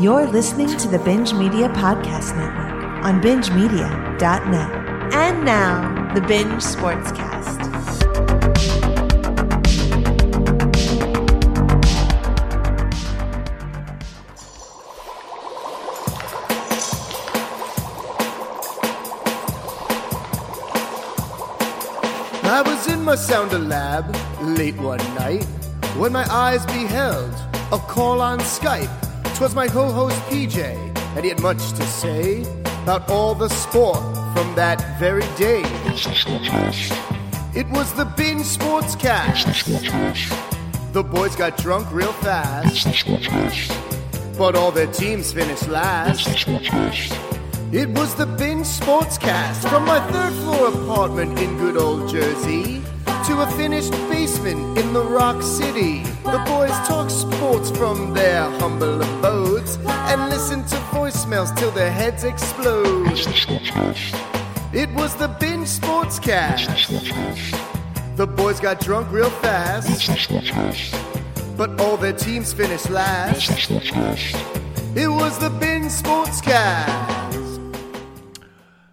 You're listening to the Binge Media Podcast Network on bingemedia.net. And now, the Binge Sportscast. I was in my sounder lab late one night when my eyes beheld a call on Skype. 'Twas my co-host PJ, and he had much to say about all the sport from that very day. It was the binge sports cast. The boys got drunk real fast, but all their teams finished last. It was the binge sportscast from my third floor apartment in good old Jersey to a finished basement in the Rock City. The boys talk sports from their humble abodes and listen to voicemails till their heads explode. It was the binge sports cast. The boys got drunk real fast, but all their teams finished last. It was the binge sports cast.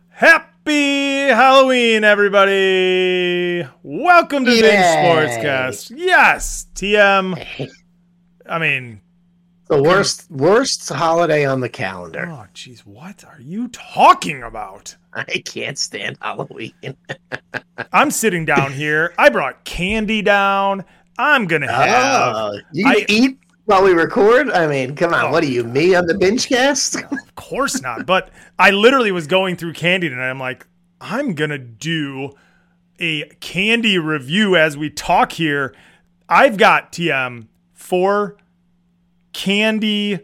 Happy Halloween, everybody! Welcome to Yay. Big Sportscast. Yes, TM. I mean, The worst worst holiday on the calendar. oh, jeez, what are you talking about? I can't stand Halloween. I'm sitting down here. I brought candy down. I'm gonna oh, have. Oh, you I- eat while we record? I mean, come on. Oh, what are you, me on the binge cast? Of course not. But I literally was going through candy tonight. I'm like, I'm gonna do a candy review as we talk here. I've got TM four candy.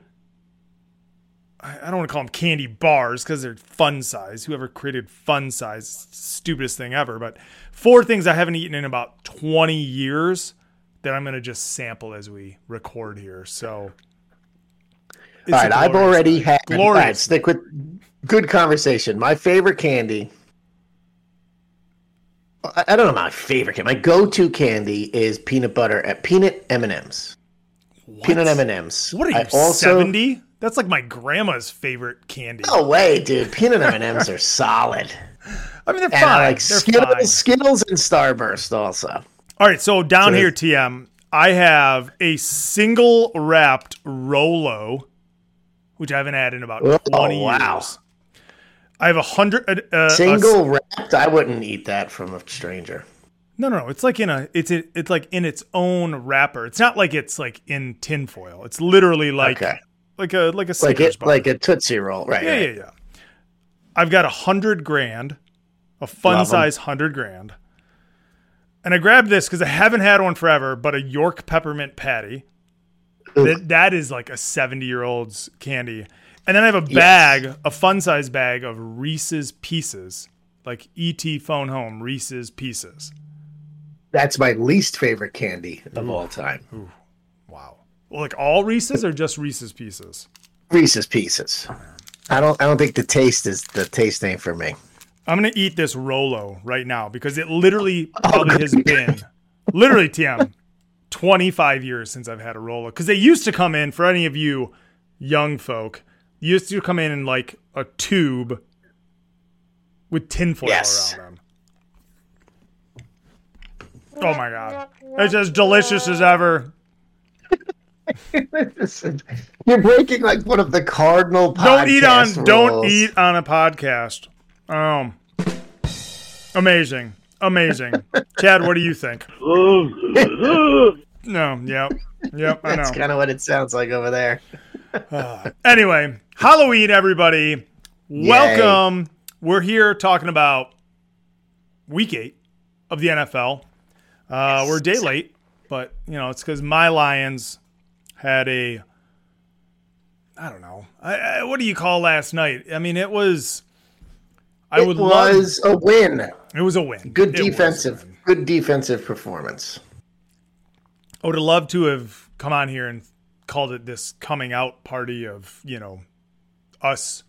I don't want to call them candy bars because they're fun size. Whoever created fun size, stupidest thing ever. But four things I haven't eaten in about 20 years that I'm gonna just sample as we record here. So. All I've already night. had. All glorious. right, stick with good conversation. My favorite candy. I, don't know my favorite candy. My go-to candy is peanut butter at peanut M and M's. Peanut M and M's. What are you, 70? That's like my grandma's favorite candy. No way, dude. Peanut M and M's are solid. I mean, they're And fine. I like they're Skittles, fine. Skittles, and Starburst also. All right, so down So- here, TM, I have a single wrapped Rolo, which I haven't had in about Oh, 20 wow. years. I have a hundred. Uh, a- Single wrapped, I wouldn't eat that from a stranger. no, no, no. It's like in a. It's a, It's like in its own wrapper. It's not like it's like in tinfoil. It's literally like okay, like a like a like it, bar. like a Tootsie Roll, right? Yeah, right. yeah, yeah. I've got a hundred grand, a fun Love 'em. size hundred grand. And I grabbed this because I haven't had one forever, but a York peppermint patty. That, that is like a 70 year old's candy. And then I have a bag, a fun size bag of Reese's Pieces, like ET phone home, Reese's Pieces. That's my least favorite candy of all time. Wow. Well, like all Reese's or just Reese's Pieces? Reese's Pieces. Oh, I don't. I don't think the taste is the taste ain't for me. I'm gonna eat this Rolo right now because it literally Oh, has been literally TM 25 years since I've had a Rolo because they used to come in for any of you young folk used to come in in like a tube with tinfoil Yes. around them. Oh my god, it's as delicious as ever. You're breaking like one of the cardinal. Don't eat on. podcast Don't eat on a podcast. Um, amazing, amazing. Chad, what do you think? No, yep, yep. I That's know. kind of what it sounds like over there. Anyway, Halloween, everybody. Welcome. We're here talking about week eight of the NFL. Uh, we're a day late, but you know it's because my Lions had a. I don't know. I, I, what do you call last night? I mean, it was. I it would love. was a win. It was a win. Good It defensive. win. Good defensive performance. I would have loved to have come on here and called it this coming out party of, you know, us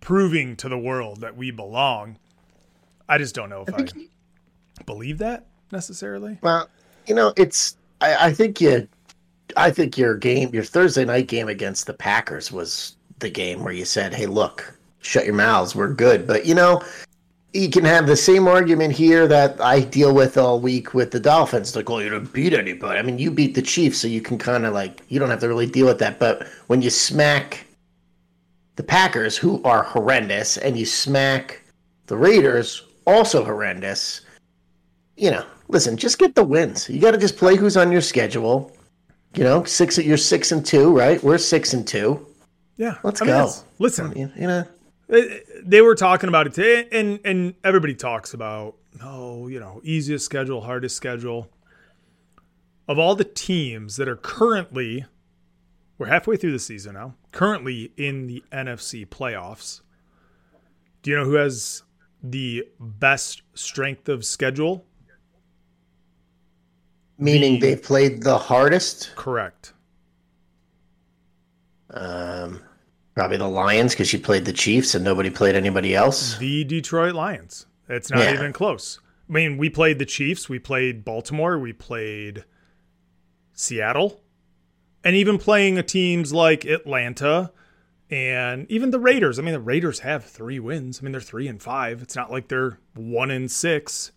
proving to the world that we belong. I just don't know if I, believe that necessarily. Well, you know, it's. I, I think you. I think your game, your Thursday night game against the Packers was the game where you said, "Hey, look, shut your mouths, we're good." But you know, you can have the same argument here that I deal with all week with the Dolphins. Like, oh, you didn't beat anybody. I mean, you beat the Chiefs, so you can kind of like you don't have to really deal with that. But when you smack the Packers, who are horrendous, and you smack the Raiders, also horrendous, you know, listen, just get the wins. You got to just play who's on your schedule. You know, six. You're six and two, right? We're six and two. Yeah, let's I mean, go. Listen, you know, they were talking about it today, and and everybody talks about oh, you know, easiest schedule, hardest schedule. Of all the teams that are currently, we're halfway through the season now, currently in the NFC playoffs. Do you know who has the best strength of schedule? Meaning the, they've played the hardest? Correct. Um, probably the Lions because you played the Chiefs and nobody played anybody else. The Detroit Lions. It's not yeah. even close. I mean, we played the Chiefs, we played Baltimore, we played Seattle, and even playing a teams like Atlanta and even the Raiders. I mean, the Raiders have three wins. I mean, they're three and five. It's not like they're one and six.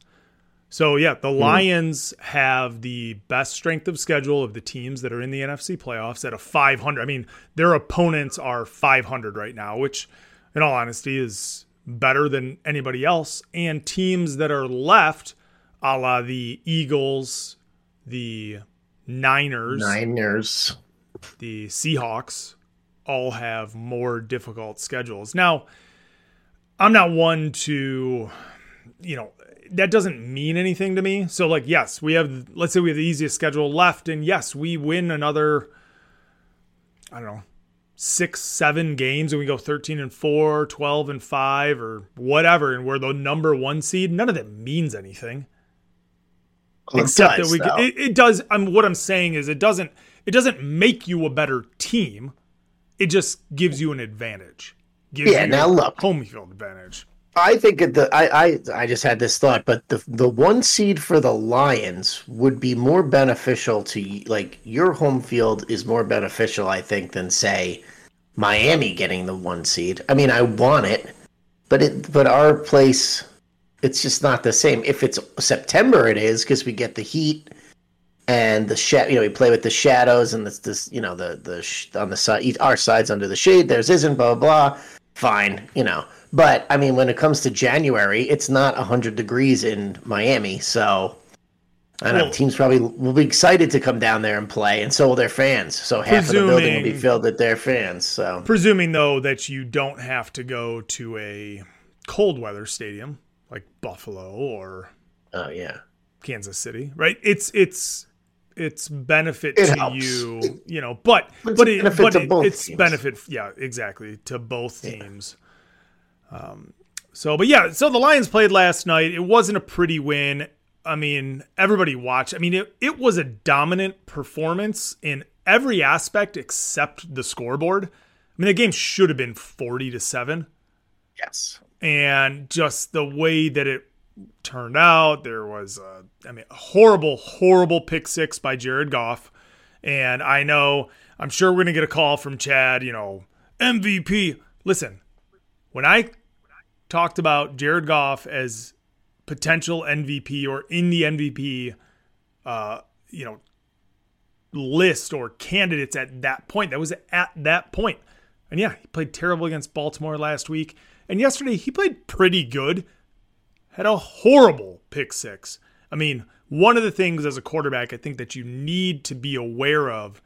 So yeah, the hmm. Lions mm. have the best strength of schedule of the teams that are in the NFC playoffs at a 500. I mean, their opponents are 500 right now, which in all honesty is better than anybody else. And teams that are left, a la the Eagles, the Niners, Niners, the Seahawks, all have more difficult schedules. Now, I'm not one to, you know, that doesn't mean anything to me. So like yes, we have let's say we have the easiest schedule left and yes, we win another I don't know, 6 7 games and we go 13 and 4, 12 and 5 or whatever and we're the number 1 seed. None of that means anything. Well, Except does, that we it, it, does I'm what I'm saying is it doesn't it doesn't make you a better team. It just gives you an advantage. Gives yeah, now look, home field advantage. I think the I, I I just had this thought, but the the one seed for the Lions would be more beneficial to like your home field is more beneficial, I think, than say Miami getting the one seed. I mean, I want it, but it but our place, it's just not the same. If it's September, it is because we get the heat and the shed. You know, we play with the shadows and this this you know the the on the side our sides under the shade. Theirs isn't blah blah. blah. Fine, you know but I mean, when it comes to January, it's not 100 degrees in Miami. So I don't well, know. Teams probably will be excited to come down there and play, and so will their fans. So half of the building will be filled with their fans. So presuming though that you don't have to go to a cold weather stadium like Buffalo or oh yeah Kansas City, right? It's it's it's benefit it to helps. you, you know, but it's but it, but it, it's teams. benefit, yeah, exactly to both teams. Yeah. Um, so, but yeah, so the Lions played last night. It wasn't a pretty win. I mean, everybody watched. I mean, it, it was a dominant performance in every aspect except the scoreboard. I mean, the game should have been 40 to 7. Yes. And just the way that it turned out, there was a, I mean, a horrible, horrible pick six by Jared Goff. And I know, I'm sure we're going to get a call from Chad, you know, MVP. Listen, when I talked about Jared Goff as potential MVP or in the MVP, uh, you know, list or candidates at that point, that was at that point. And yeah, he played terrible against Baltimore last week. And yesterday he played pretty good. Had a horrible pick six. I mean, one of the things as a quarterback I think that you need to be aware of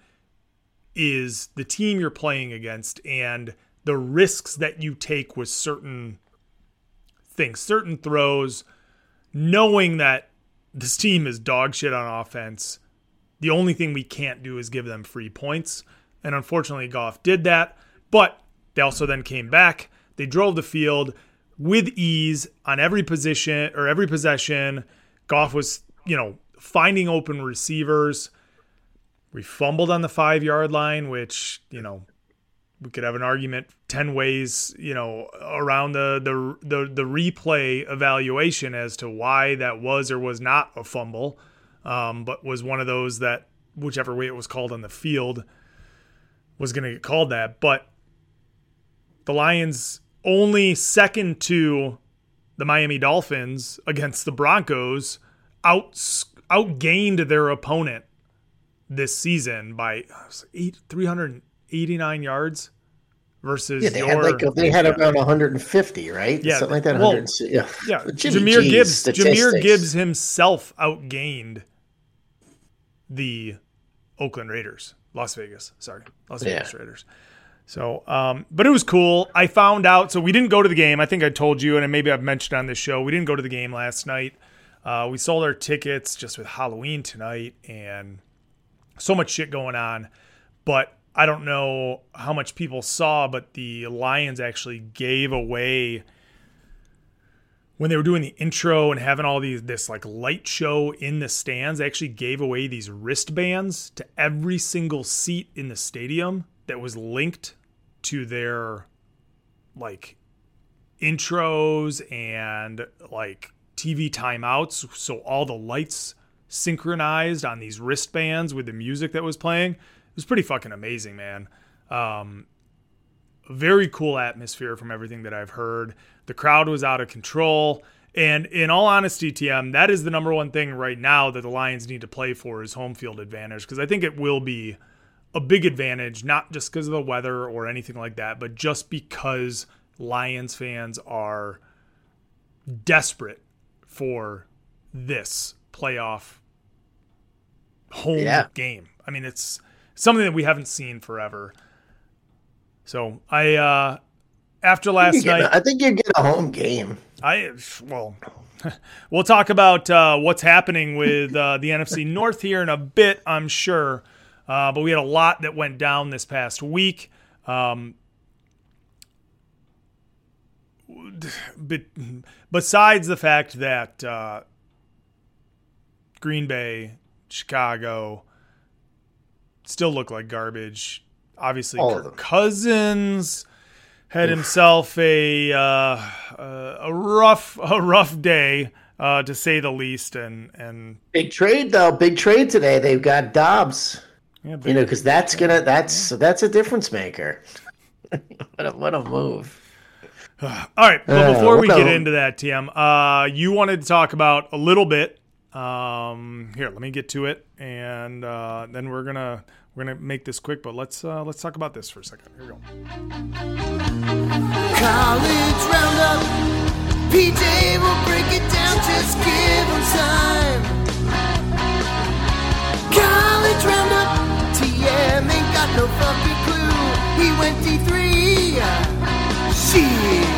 is the team you're playing against and the risks that you take with certain things, certain throws, knowing that this team is dog shit on offense. The only thing we can't do is give them free points. And unfortunately, Goff did that. But they also then came back. They drove the field with ease on every position or every possession. Goff was, you know, finding open receivers. We fumbled on the five yard line, which, you know, we could have an argument 10 ways you know around the the the, the replay evaluation as to why that was or was not a fumble um, but was one of those that whichever way it was called on the field was going to get called that. But the Lions only second to the Miami Dolphins against the Broncos out outgained their opponent this season by eight, 389 yards versus yeah, they your, had like they had around 150, right? Yeah, something like that. Well, yeah, yeah. Jimmy Jahmyr G's Gibbs, Jahmyr. Gibbs himself outgained the Oakland Raiders, Las Vegas. Sorry, Las Yeah. Vegas Raiders. So, um, but it was cool. I found out. So we didn't go to the game. I think I told you, and maybe I've mentioned on this show. We didn't go to the game last night. Uh, we sold our tickets just with Halloween tonight, and so much shit going on. But I don't know how much people saw, but the Lions actually gave away when they were doing the intro and having all these this like light show in the stands. They actually gave away these wristbands to every single seat in the stadium that was linked to their like intros and like TV timeouts. So all the lights synchronized on these wristbands with the music that was playing. Was pretty fucking amazing, man. Um, very cool atmosphere from everything that I've heard. The crowd was out of control. And in all honesty, TM, that is the number one thing right now that the Lions need to play for is home field advantage because I think it will be a big advantage, not just because of the weather or anything like that, but just because Lions fans are desperate for this playoff home Yeah. game. I mean, it's something that we haven't seen forever. So I, uh, after last night, I think you get a home game. I well, we'll talk about uh, what's happening with uh, the NFC North here in a bit, I'm sure. Uh, but we had a lot that went down this past week. Um, but besides the fact that uh, Green Bay, Chicago still look like garbage. Obviously, Kirk. Cousins had himself a uh, uh, a rough a rough day uh, to say the least, and and Big trade though. Big trade today. They've got Dobbs. yeah, You know, because that's gonna that's that's a difference maker. what a what a move. All right. Well, Uh, before we get into that, TM, uh, you wanted to talk about a little bit. Um, here, let me get to it, and uh, then we're gonna we're gonna make this quick. But let's uh, let's talk about this for a second. Here we go. College Roundup. PJ will break it down, just give him time. College Roundup. TM ain't got no fucking clue. He went D3. Shit.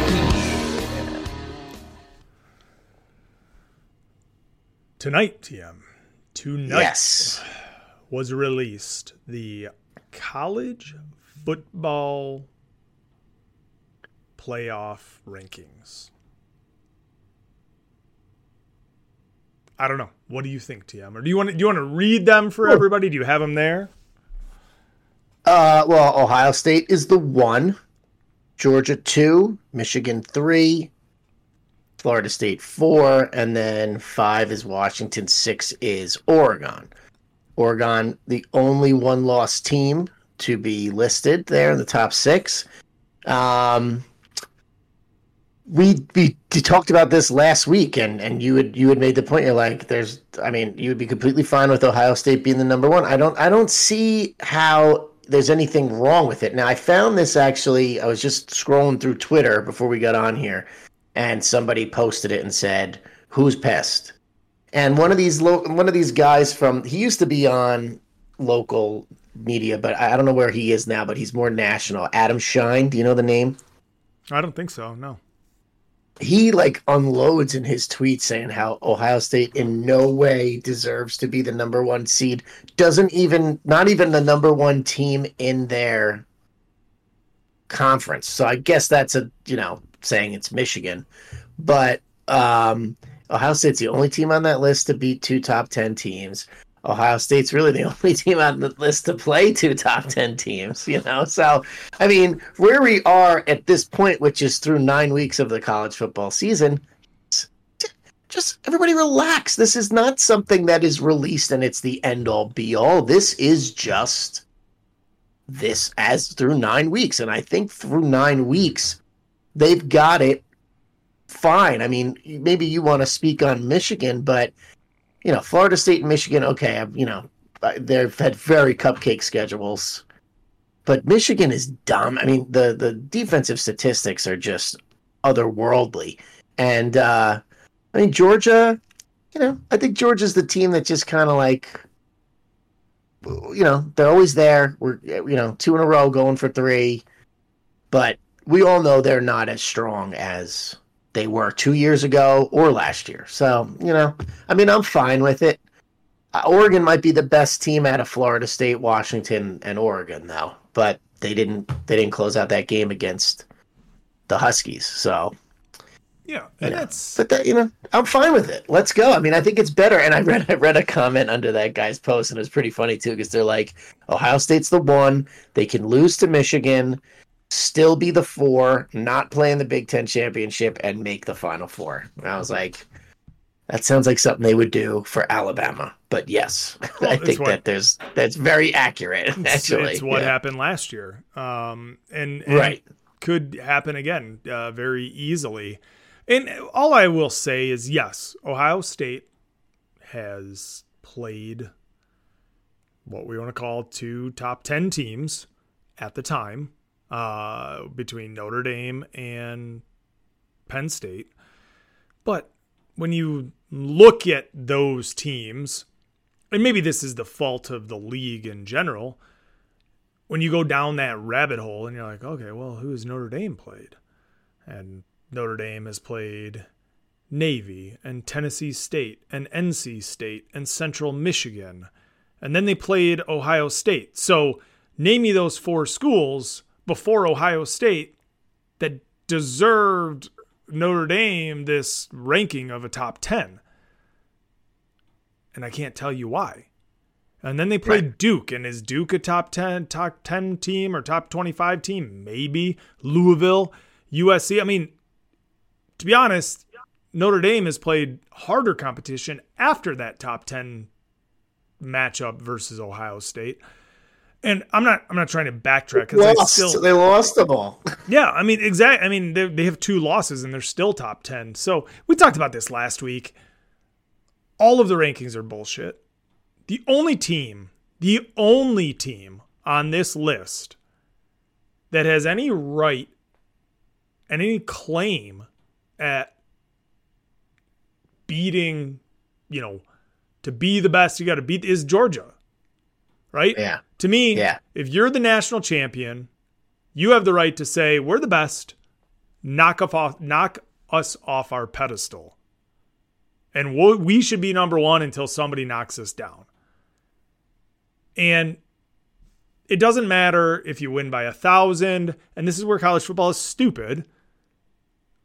Tonight, TM, tonight Yes. Was released the college football playoff rankings. I don't know. What do you think, TM? Or do you want to, do you want to read them for everybody? Do you have them there? Uh, well, Ohio State is the one, Georgia two, Michigan three, Florida State four, and then five is Washington, six is Oregon. Oregon, the only one loss team to be listed there in the top six. Um, we we talked about this last week, and and you had you had made the point. You're like, there's, I mean, you would be completely fine with Ohio State being the number one. I don't I don't see how there's anything wrong with it. Now, I found this actually. I was just scrolling through Twitter before we got on here, and somebody posted it and said, "Who's pissed?" And one of these lo- one of these guys from he used to be on local media, but I don't know where he is now. But he's more national. Adam Shine. Do you know the name? I don't think so. No. he like unloads in his tweet saying how Ohio State in no way deserves to be the number one seed. Doesn't even not even the number one team in their conference. So I guess that's a you know saying it's Michigan, but um, Ohio State's the only team on that list to beat two top ten teams. Ohio State's really the only team on the list to play two top 10 teams, you know? So, I mean, where we are at this point, which is through nine weeks of the college football season, just everybody relax. This is not something that is released and it's the end all be all. This is just this as through nine weeks. And I think through nine weeks, they've got it fine. I mean, maybe you want to speak on Michigan, but you know, Florida State and Michigan, okay, you know, they've had very cupcake schedules. But Michigan is dumb. I mean, the the defensive statistics are just otherworldly. And uh I mean, Georgia, you know, I think Georgia's the team that just kind of like, you know, they're always there. We're, you know, two in a row going for three. But we all know they're not as strong as they were two years ago or last year. So, you know, I mean, I'm fine with it. Uh, Oregon might be the best team out of Florida State, Washington, and Oregon, though. But they didn't they didn't close out that game against the Huskies. So yeah, and that's but that you know I'm fine with it. Let's go. I mean, I think it's better. And I read I read a comment under that guy's post, and it's pretty funny too because they're like, Ohio State's the one. They can lose to Michigan, still be the four, not play in the Big Ten championship, and make the Final Four. And I was like, that sounds like something they would do for Alabama. But yes, well, I think what, that there's that's very accurate. Actually, it's what yeah. happened last year, um, and, and right could happen again uh, very easily. And all I will say is yes, Ohio State has played what we want to call two top 10 teams at the time uh, between Notre Dame and Penn State. But when you look at those teams, and maybe this is the fault of the league in general, when you go down that rabbit hole and you're like, okay, well, who has Notre Dame played? And Notre Dame has played Navy and Tennessee State and NC State and Central Michigan. And then they played Ohio State. So name me those four schools before Ohio State that deserved Notre Dame this ranking of a top 10. And I can't tell you why. And then they played right. Duke. And is Duke a top 10, top 10 team or top 25 team? Maybe. Louisville, USC. I mean, to be honest, Notre Dame has played harder competition after that top 10 matchup versus Ohio State. And I'm not I'm not trying to backtrack because they still they lost them all. yeah, I mean exactly. I mean they they have two losses and they're still top ten. So we talked about this last week. All of the rankings are bullshit. The only team, the only team on this list that has any right and any claim at beating, you know, to be the best, you got to beat is Georgia. Right? Yeah. To me, yeah. if you're the national champion, you have the right to say, we're the best, knock, off, knock us off our pedestal. And we'll, we should be number one until somebody knocks us down. And it doesn't matter if you win by a thousand. And this is where college football is stupid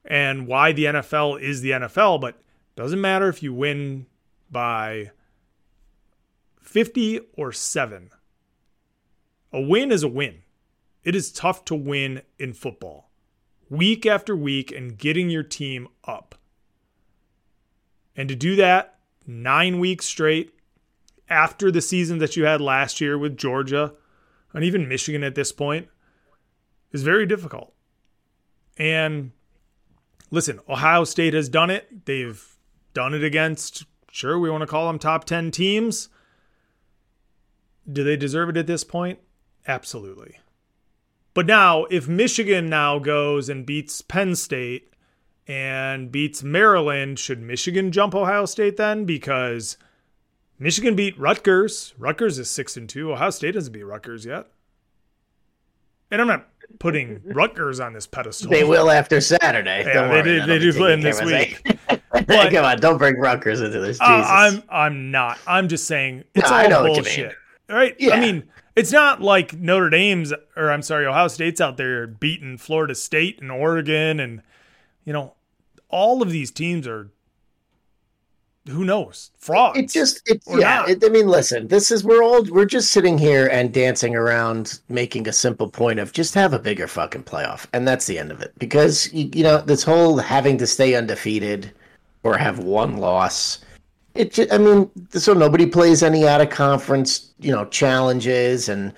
and why the NFL is the NFL, but doesn't matter if you win by 50 or 7. A win is a win. It is tough to win in football. Week after week and getting your team up. And to do that 9 weeks straight after the season that you had last year with Georgia and even Michigan at this point is very difficult. And listen, Ohio State has done it. They've done it against, sure, we want to call them top 10 teams. Do they deserve it at this point? Absolutely. But now, if Michigan now goes and beats Penn State and beats Maryland, should Michigan jump Ohio State then? Because Michigan beat Rutgers. Rutgers is 6 and 2. Ohio State doesn't beat Rutgers yet. And I'm not putting Rutgers on this pedestal. They will after Saturday. Yeah, they did. They do play in this week. but, Come on, don't bring Rutgers into this. Uh, I'm I'm not. I'm just saying it's no, all bullshit. Right? Yeah. I mean, it's not like Notre Dame's or I'm sorry, Ohio State's out there beating Florida State and Oregon and you know, all of these teams are who knows fraud it just it's yeah it, i mean listen this is we're all we're just sitting here and dancing around making a simple point of just have a bigger fucking playoff and that's the end of it because you, you know this whole having to stay undefeated or have one loss. It just, I mean, so nobody plays any out of conference, you know, challenges and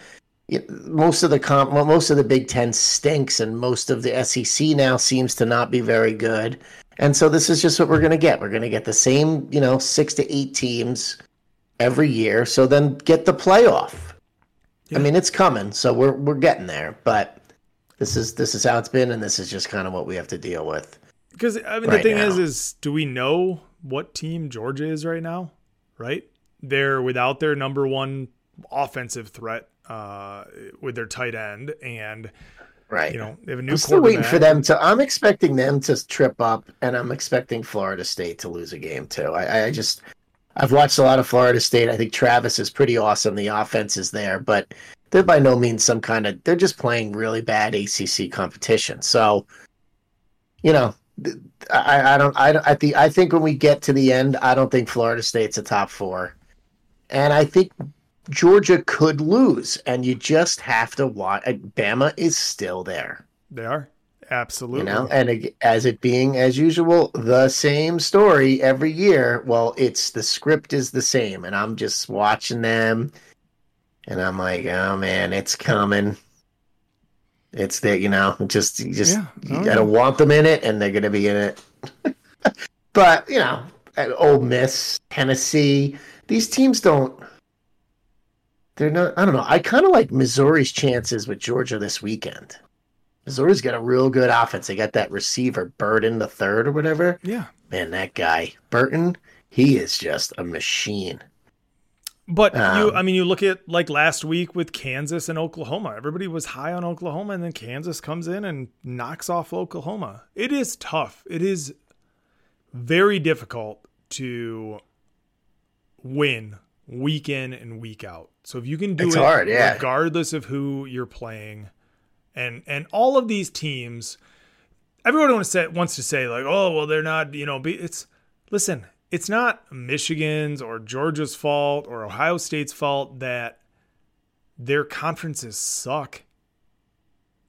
most of the comp, most of the Big Ten stinks, and most of the SEC now seems to not be very good. And so this is just what we're going to get. We're going to get the same, you know, six to eight teams every year. So then get the playoff. Yeah. I mean, it's coming, so we're we're getting there. But this is this is how it's been, and this is just kind of what we have to deal with. Because I mean, right the thing now. is, is do we know what team Georgia is right now? Right, they're without their number one offensive threat uh, with their tight end, and right, you know they have a new. I'm still waiting for them to. I'm expecting them to trip up, and I'm expecting Florida State to lose a game too. I, I just. I've watched a lot of Florida State. I think Travis is pretty awesome. The offense is there, but they're by no means some kind of. They're just playing really bad ACC competition. So, you know, I, I don't. I at the. I think when we get to the end, I don't think Florida State's a top four, and I think Georgia could lose, and you just have to watch. Uh, Bama is still there. They are absolutely. You know, and as it being as usual, the same story every year. Well, it's the script is the same, and I'm just watching them, and I'm like, oh man, it's coming. It's that you know, just you just yeah. you gotta want them in it, and they're gonna be in it. but you know, Ole Miss, Tennessee, these teams don't they're not. I don't know. I kind of like Missouri's chances with Georgia this weekend. Missouri's got a real good offense. They got that receiver Burden the third or whatever. Yeah, man, that guy Burden, he is just a machine. But um, you, I mean, you look at like last week with Kansas and Oklahoma. Everybody was high on Oklahoma, and then Kansas comes in and knocks off Oklahoma. It is tough. It is very difficult to win week in and week out. So if you can do it's it hard, yeah. regardless of who you're playing, and and all of these teams, everyone wants to say, wants to say like, oh well, they're not, you know, Be, it's listen, it's not Michigan's or Georgia's fault or Ohio State's fault that their conferences suck.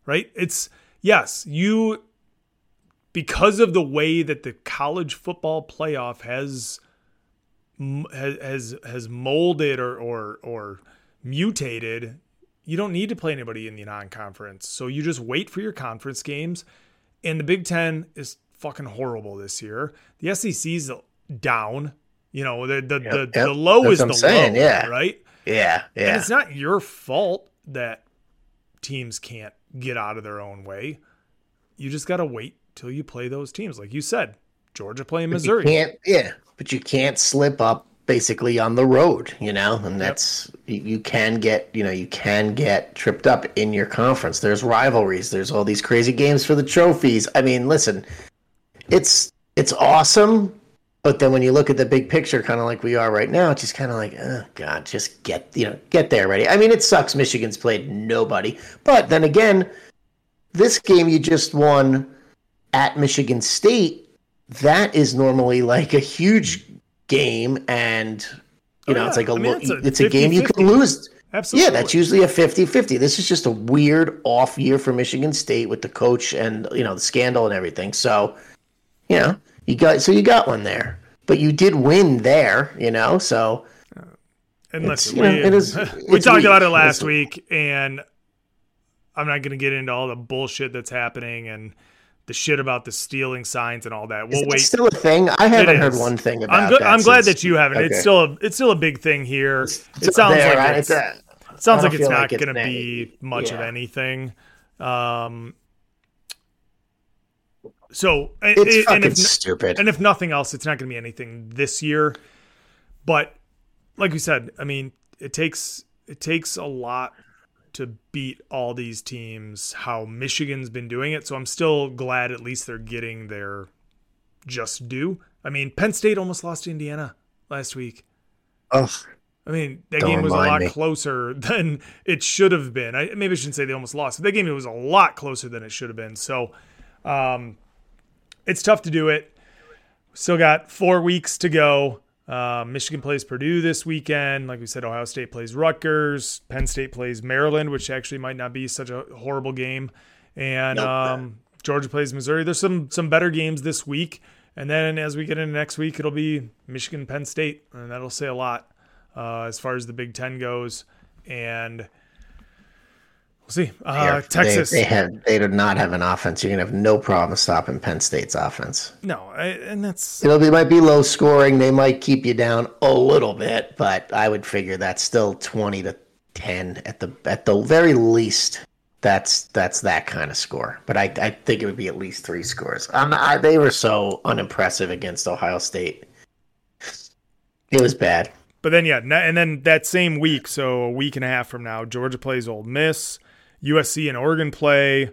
Right? It's yes, you because of the way that the college football playoff has has has molded or or or mutated, you don't need to play anybody in the non-conference. So you just wait for your conference games. And the Big Ten is fucking horrible this year. The SEC's down. You know, the the yep, the, yep. the low That's is the saying, low, yeah. right? Yeah, yeah. And it's not your fault that teams can't get out of their own way. You just got to wait till you play those teams, like you said. Georgia playing Missouri. can't, yeah, but you can't slip up basically on the road, you know, and that's yep. you, you, can get, you know, you can get tripped up in your conference. There's rivalries. There's all these crazy games for the trophies. I mean, listen, it's it's awesome, but then when you look at the big picture, kind of like we are right now, it's just kind of like, oh god, just get you know get there ready. I mean, it sucks. Michigan's played nobody, but then again, this game you just won at Michigan State that is normally like a huge game and you oh, know yeah. it's like a, I mean, it's, a, it's a game you can lose Absolutely. Yeah, that's usually a 50-50. This is just a weird off year for Michigan State with the coach and you know the scandal and everything. So, you know, you got so you got one there. But you did win there, you know, so and listen, we, know, it is, we talked weak. about it last week and I'm not going to get into all the bullshit that's happening and the shit about the stealing signs and all that. We'll wait. Still a thing. I haven't heard one thing about. I'm, go- I'm glad that you haven't. Okay. It's still a it's still a big thing here. It's, it sounds there, like it's, a, it sounds like it's not like going to be much yeah. of anything. Um. So it's it, fucking and if, stupid. And if nothing else, it's not going to be anything this year. But like we said, I mean, it takes it takes a lot to beat all these teams how Michigan's been doing it. So I'm still glad at least they're getting their just due. I mean, Penn State almost lost to Indiana last week. Ugh. I mean, that game was a lot me. closer than it should have been. I maybe I shouldn't say they almost lost. But That game it was a lot closer than it should have been. So um, it's tough to do it. Still got four weeks to go. Uh, Michigan plays Purdue this weekend. Like we said, Ohio State plays Rutgers. Penn State plays Maryland, which actually might not be such a horrible game. And nope. um, Georgia plays Missouri. There's some some better games this week, And then as we get into next week, it'll be Michigan, Penn State, and that'll say a lot uh, as far as the Big Ten goes. And we'll see. Uh, They- Texas, They, have. They do not have an offense. You're gonna have no problem stopping Penn State's offense. no, I, and that's It'll be might be low scoring. They might keep you down a little bit, but I would figure that's still twenty to ten at the at the very least. That's that's that kind of score. But I I think it would be at least three scores. Um, I, they were so unimpressive against Ohio State. It was bad. But then, yeah, and then that same week, so a week and a half from now, Georgia plays Ole Miss, USC and Oregon play,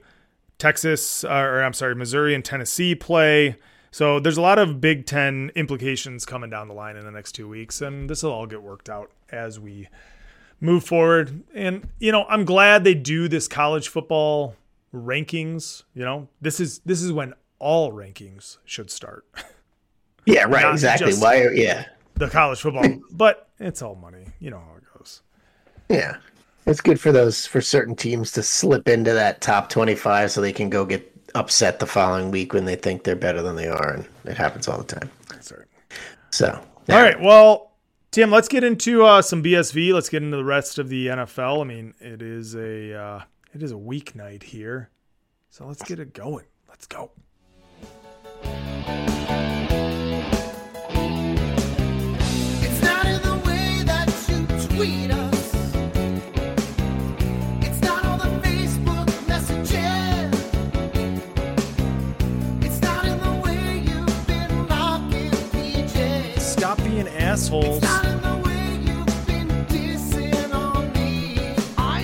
Texas, uh, or I'm sorry, Missouri and Tennessee play. So there's a lot of Big Ten implications coming down the line in the next two weeks, and this will all get worked out as we move forward. And you know, I'm glad they do this college football rankings. You know, this is this is when all rankings should start. Yeah, right. Not exactly. Why? Yeah, the college football, but it's all money. You know how it goes. yeah. It's good for those for certain teams to slip into that top twenty-five, so they can go get upset the following week when they think they're better than they are, and it happens all the time. Sorry. So, All right. Well, Tim, let's get into uh, some BSV. Let's get into the rest of the NFL. I mean, it is a uh, it is a weeknight here, so let's get it going. Let's go.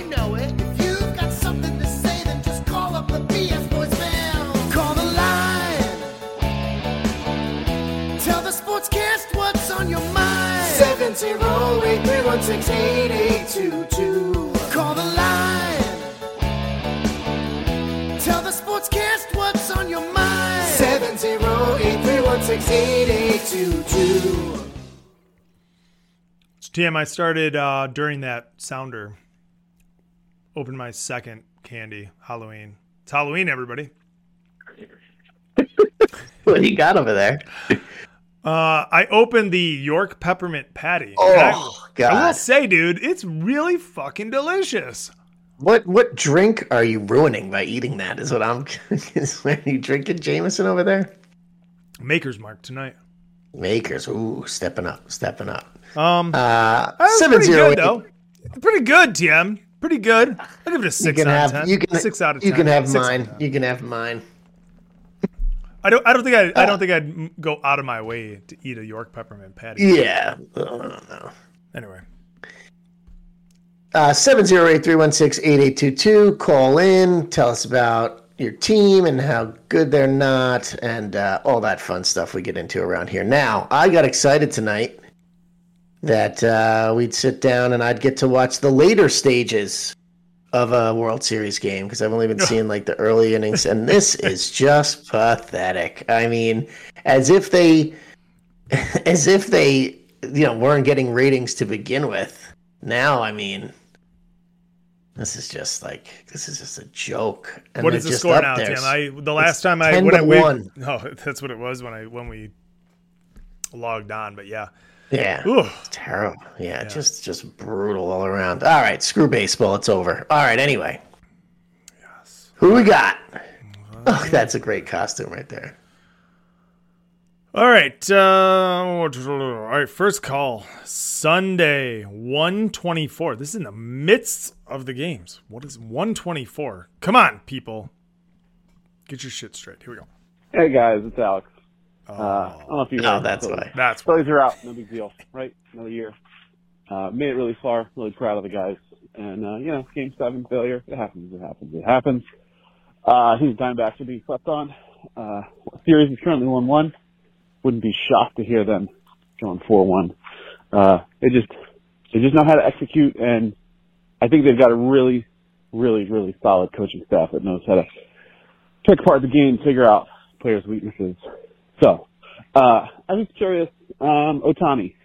Know it. If you've got something to say, then just call up the BS voicemail. Call the line. Tell the sportscast what's on your mind. 708-316-8822. Call the line. Tell the sportscast what's on your mind. 708-316-8822. So, Tim, I started uh, during that sounder. Opened my second candy Halloween. It's Halloween, everybody. what do you got over there? Uh, I opened the York peppermint patty. And I- Oh I will say, dude, it's really fucking delicious. What what drink are you ruining by eating that? Is what I'm. is, are you drinking Jameson over there? Maker's Mark tonight. Makers, ooh, stepping up, stepping up. Um, Uh, seven pretty zero good, though. Pretty good, TM. Pretty good. I'll give it a six out have of ten. you can six out of you can have Six mine. You can have mine. I don't. I don't think I. I Uh, don't think I'd go out of my way to eat a York peppermint patty. Yeah. Anyway, Uh, 708-316-8822. Call in. Tell us about your team and how good they're not and uh, all that fun stuff we get into around here. Now, I got excited tonight that uh, we'd sit down and I'd get to watch the later stages of a World Series game because I've only been seeing like the early innings, and this is just pathetic. I mean, as if they, as if they, you know, weren't getting ratings to begin with. Now, I mean, this is just like this is just a joke. And what the just score now, there. Tim? I the last time I when I one. No, that's what it was when I when we logged on. But yeah, yeah, Ooh. terrible. Yeah, just just brutal all around. All right, screw baseball. It's over. All right, anyway. Yes. Who we got? Oh, that's a great costume right there. All right. Uh, all right. First call Sunday, one twenty four. This is in the midst of the games. What is one twenty four? Come on, people. Get your shit straight. Here we go. Hey guys, it's Alex. Uh, I don't know if you Oh, heard. that's so why. That's Phillies are out. No big deal, right? Another year. Uh, made it really far. Really proud of the guys. And uh, you know, game seven failure. It happens. It happens. It happens. Uh, his Diamondbacks are being slept on. Uh, series is currently one one. Wouldn't be shocked to hear them going four one. Uh, they just they just know how to execute, and I think they've got a really, really, really solid coaching staff that knows how to pick apart the game, figure out players' weaknesses. So, uh, I was curious, um, Ohtani,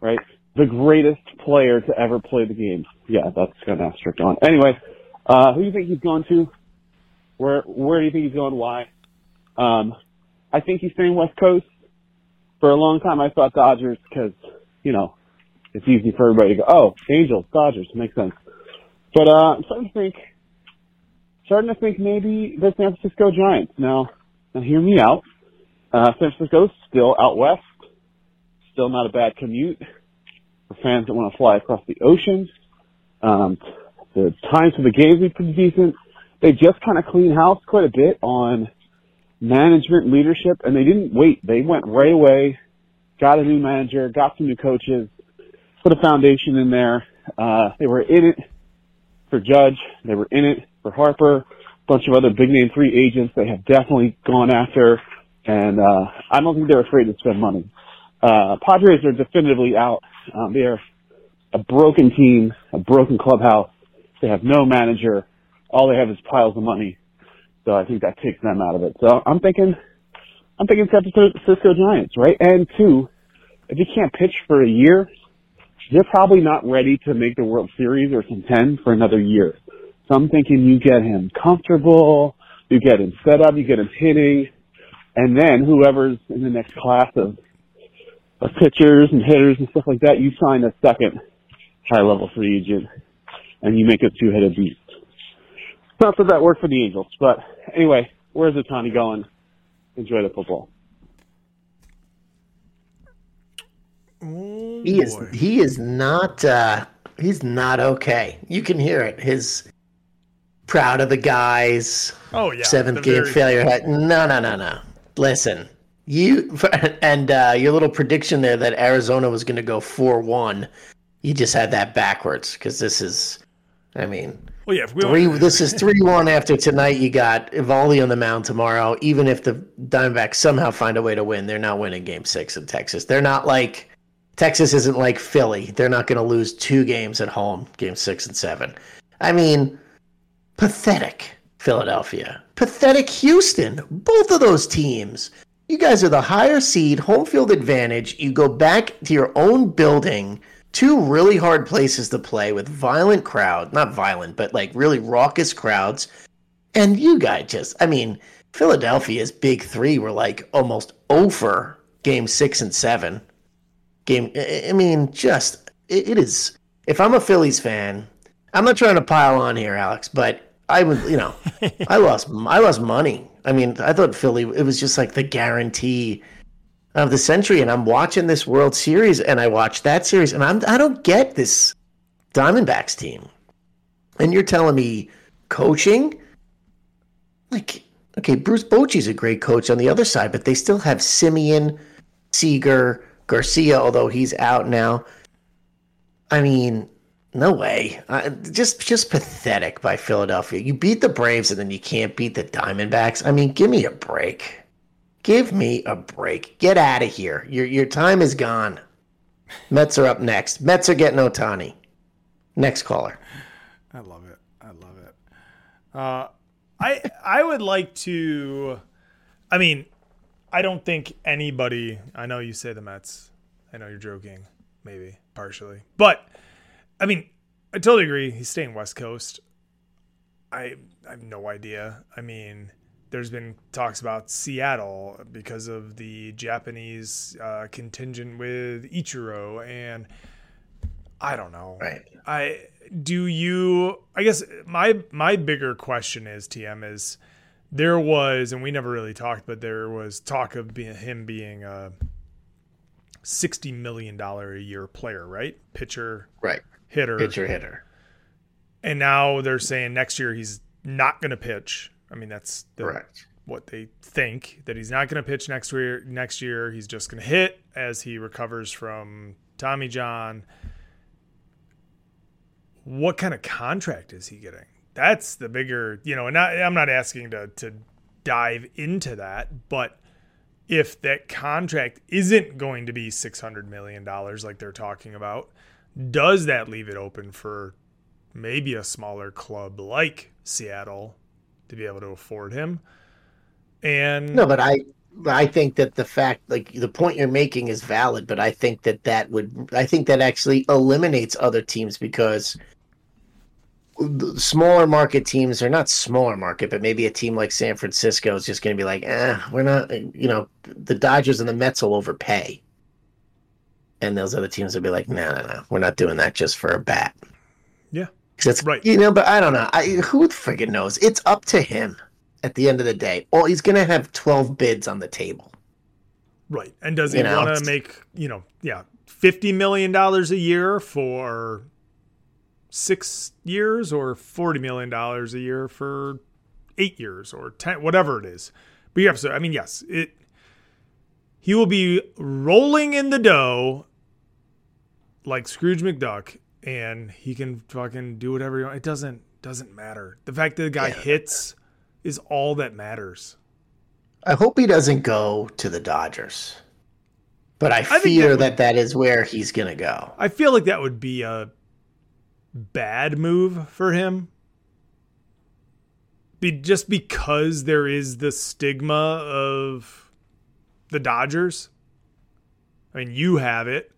right? The greatest player to ever play the game. Yeah, that's kind of strict on. Anyway, uh, who do you think he's going to? Where, where do you think he's going? Why? Um, I think he's staying West Coast. For a long time, I thought Dodgers because you know it's easy for everybody to go, oh, Angels, Dodgers, makes sense. But uh, I'm starting to think, starting to think maybe the San Francisco Giants. Now, now hear me out. Uh, San Francisco's still out west, still not a bad commute for fans that want to fly across the ocean. Um, the times for the games be pretty decent. They just kind of clean house quite a bit on management leadership, and they didn't wait. They went right away, got a new manager, got some new coaches, put a foundation in there. Uh, they were in it for Judge. They were in it for Harper. A bunch of other big name free agents they have definitely gone after, and uh, I don't think they're afraid to spend money. Uh, Padres are definitively out. Um, they're a broken team, a broken clubhouse. They have no manager. All they have is piles of money. So I think that takes them out of it. So I'm thinking, I'm thinking San Francisco Giants, right? And two, if you can't pitch for a year, they're probably not ready to make the World Series or contend for another year. So I'm thinking you get him comfortable, you get him set up, you get him hitting, and then whoever's in the next class of, of pitchers and hitters and stuff like that, you sign a second high level free agent and you make a two headed beast. Not that that worked for the Angels, but anyway, where's Ohtani going? Enjoy the football. Oh, He is boy. he is not uh he's not okay. You can hear it. His proud of the guys. Oh yeah, seventh the game very- failure. No, no, no, no. Listen, you and uh, your little prediction there that Arizona was going to go four one. You just had that backwards because this is, I mean, Well, yeah, we three. This is three one after tonight. You got Eovaldi on the mound tomorrow. Even if the Diamondbacks somehow find a way to win, they're not winning Game Six in Texas. They're not like Texas isn't like Philly. They're not going to lose two games at home, Game Six and Seven. I mean, pathetic Philadelphia, pathetic Houston. Both of those teams. You guys are the higher seed, home field advantage. You go back to your own building, two really hard places to play with violent crowd, not violent, but like really raucous crowds. And you guys just, I mean, Philadelphia's big three were like almost over game six and seven. Game, I mean, just, it is. If I'm a Phillies fan, I'm not trying to pile on here, Alex, but I would, you know, I lost, I lost money. I mean, I thought Philly, it was just like the guarantee of the century. And I'm watching this World Series, and I watched that series, and I'm, I don't get this Diamondbacks team. And you're telling me coaching, like, okay, Bruce Bochy's a great coach on the other side, but they still have Semien, Seager, Garcia, although he's out now. I mean, no way. Uh, just just pathetic by Philadelphia. You beat the Braves and then you can't beat the Diamondbacks. I mean, give me a break. Give me a break. Get out of here. Your your time is gone. Mets are up next. Mets are getting Ohtani. Next caller. I love it. I love it. Uh, I I would like to. I mean, I don't think anybody. I know you say the Mets. I know you're joking, maybe partially, but I mean, I totally agree. He's staying West Coast. I I have no idea. I mean, there's been talks about Seattle because of the Japanese uh, contingent with Ichiro, and I don't know. Right. I do you I guess my my bigger question is TM is there was and we never really talked but there was talk of him being a 60 million dollar a year player, right? Pitcher, Right. Hitter. Pitcher hitter. And now they're saying next year he's not going to pitch. I mean that's the, Correct. what they think that he's not going to pitch next year. Next year, he's just going to hit as he recovers from Tommy John. What kind of contract is he getting? That's the bigger, you know. And not, I'm not asking to to dive into that, but if that contract isn't going to be 600 million dollars like they're talking about, does that leave it open for maybe a smaller club like Seattle to be able to afford him? And No, but I I think that the fact like the point you're making is valid, but I think that that would I think that actually eliminates other teams because smaller market teams are not smaller market, but maybe a team like San Francisco is just going to be like, eh, we're not. You know, the Dodgers and the Mets will overpay, and those other teams will be like, no, no, no, we're not doing that just for a bat. Yeah, that's Right. You know, but I don't know. I, who friggin' knows? It's up to him at the end of the day. Well, he's going to have twelve bids on the table. Right. And does he want to make, you know, yeah, $50 million a year for six years or $40 million a year for eight years or 10, whatever it is. But yeah, so, I mean, yes, it, he will be rolling in the dough like Scrooge McDuck and he can fucking do whatever he wants. It doesn't, doesn't matter. The fact that the guy Yeah. hits is all that matters. I hope he doesn't go to the Dodgers, but I, think fear that that that is where he's going to go. I feel like that would be a bad move for him. Be just because there is the stigma of the Dodgers. I mean, you have it.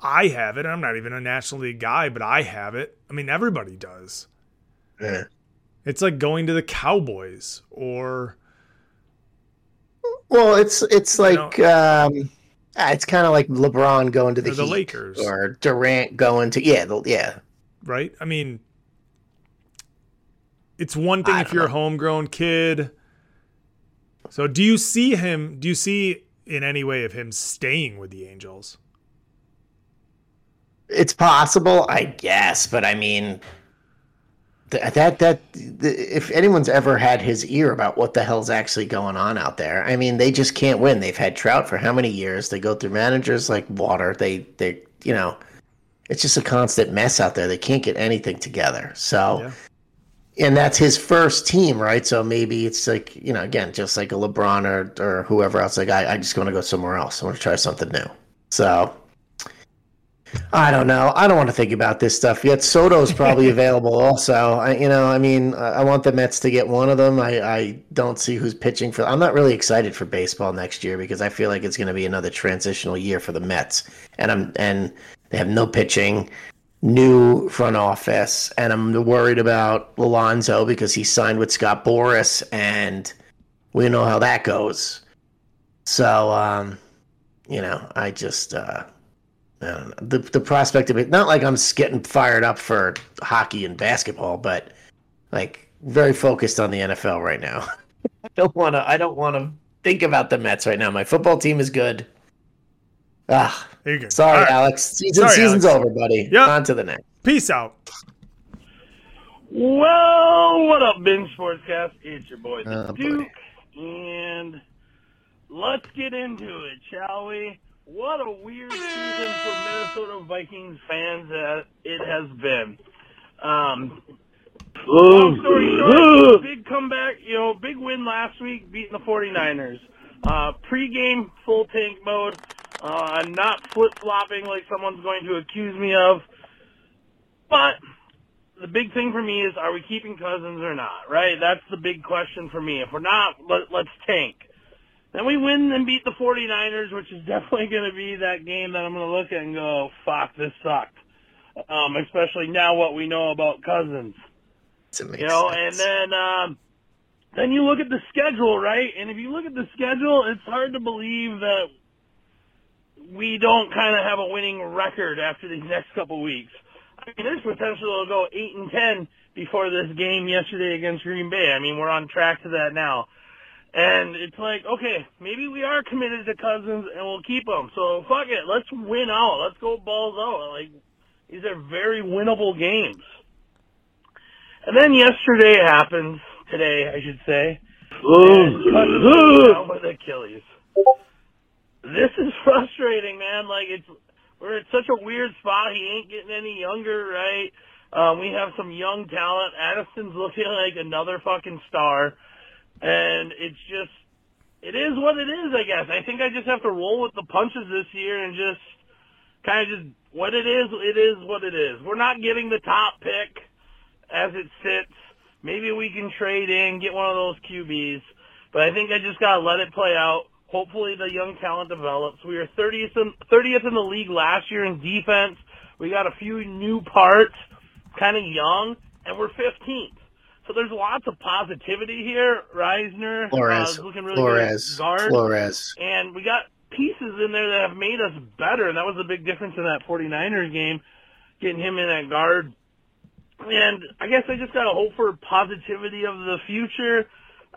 I have it. I'm not even a National League guy, but I have it. I mean, everybody does. Yeah. It's like going to the Cowboys or Well, it's it's You like um, ah, it's kind of like LeBron going to the, Or the Heat, Lakers. or Durant going to yeah, the, yeah. right? I mean, it's one thing if you're a homegrown kid. So, do you see him? Do you see in any way of him staying with the Angels? It's possible, I guess, but I mean, th- that that th- if anyone's ever had his ear about what the hell's actually going on out there, I mean, they just can't win. They've had Trout for how many years? They go through managers like water. They they you know, it's just a constant mess out there. They can't get anything together. So. Yeah. And that's his first team, right? So maybe it's like, you know, again, just like a LeBron or, or whoever else. Like, I, I just want to go somewhere else. I want to try something new. So I don't know. I don't want to think about this stuff yet. Soto's probably available also. I, you know, I mean, I I want the Mets to get one of them. I, I don't see who's pitching for. I'm not really excited for baseball next year because I feel like it's going to be another transitional year for the Mets, and I'm and they have no pitching, new front office, and I'm worried about Alonso because he signed with Scott Boras, and we know how that goes. So, um, you know, I just. Uh, I don't know. The the prospect of it, not like I'm getting fired up for hockey and basketball, but like very focused on the NFL right now. I don't want to. I don't want to think about the Mets right now. My football team is good. Ah, There you go. sorry, All right. Alex. Season, Sorry, season's Alex. over, buddy. Yep. On to the next. Peace out. Well, what up, Binge Sportscast? It's your boy, the Oh, boy. Duke, and let's get into it, shall we? What a weird season for Minnesota Vikings fans that it has been. Um, long story short, big comeback, you know, big win last week, beating the 49ers. Uh, pre-game full tank mode. Uh, I'm not flip-flopping like someone's going to accuse me of. But the big thing for me is, are we keeping Cousins or not? Right? That's the big question for me. If we're not, let, let's tank. Then we win and beat the 49ers, which is definitely going to be that game that I'm going to look at and go, fuck, this sucked. Um, especially now what we know about Cousins. You know, sense. and then um, then you look at the schedule, right? And if you look at the schedule, it's hard to believe that we don't kind of have a winning record after these next couple weeks. I mean, there's potential to go eight and ten before this game yesterday against Green Bay. I mean, we're on track to that now. And it's like, okay, maybe we are committed to Cousins and we'll keep him. So fuck it, let's win out. Let's go balls out. Like these are very winnable games. And then yesterday happens, today I should say. Down with Achilles. This is frustrating, man. Like it's we're at such a weird spot. He ain't getting any younger, right? Um, we have some young talent. Addison's looking like another fucking star, and it's just it is what it is. I guess I think I just have to roll with the punches this year and just kind of just what it is. It is what it is. We're not getting the top pick as it sits. Maybe we can trade in, get one of those QBs, but I think I just gotta let it play out. Hopefully the young talent develops. We were 30th in, 30th in the league last year in defense. We got a few new parts, kind of young, and we're 15th. So there's lots of positivity here. Reisner uh, Flores, is looking really Flores, good guard, Flores. and we got pieces in there that have made us better. And that was the big difference in that 49ers game, getting him in at guard. And I guess I just got to hope for positivity of the future.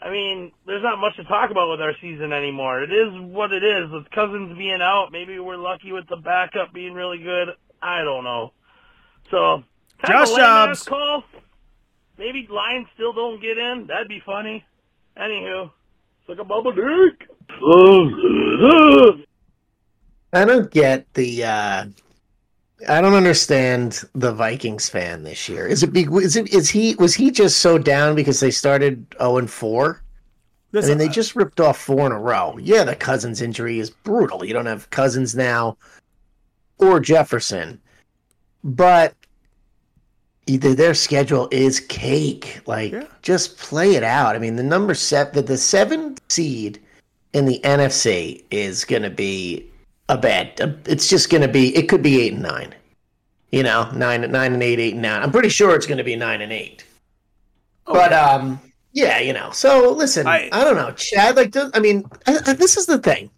I mean, there's not much to talk about with our season anymore. It is what it is. With Cousins being out, maybe we're lucky with the backup being really good. I don't know. So, kind of Josh a lame call. Maybe Lions still don't get in. That'd be funny. Anywho, it's like a bubble dick. I don't get the. uh I don't understand the Vikings fan this year. Is it? Be, is it? Is he? Was he just so down because they started zero and four? I mean, they just ripped off four in a row. Yeah, the Cousins injury is brutal. You don't have Cousins now or Jefferson, but either their schedule is cake. Like, Yeah. just play it out. I mean, the number set the, the seven seed in the NFC is going to be a bad. It's just going to be. It could be eight and nine. You know, nine, nine and eight, eight and nine. I'm pretty sure it's going to be nine and eight. But um, yeah, you know. So listen, I- I, don't know, Chad. Like, I mean, I, I, this is the thing.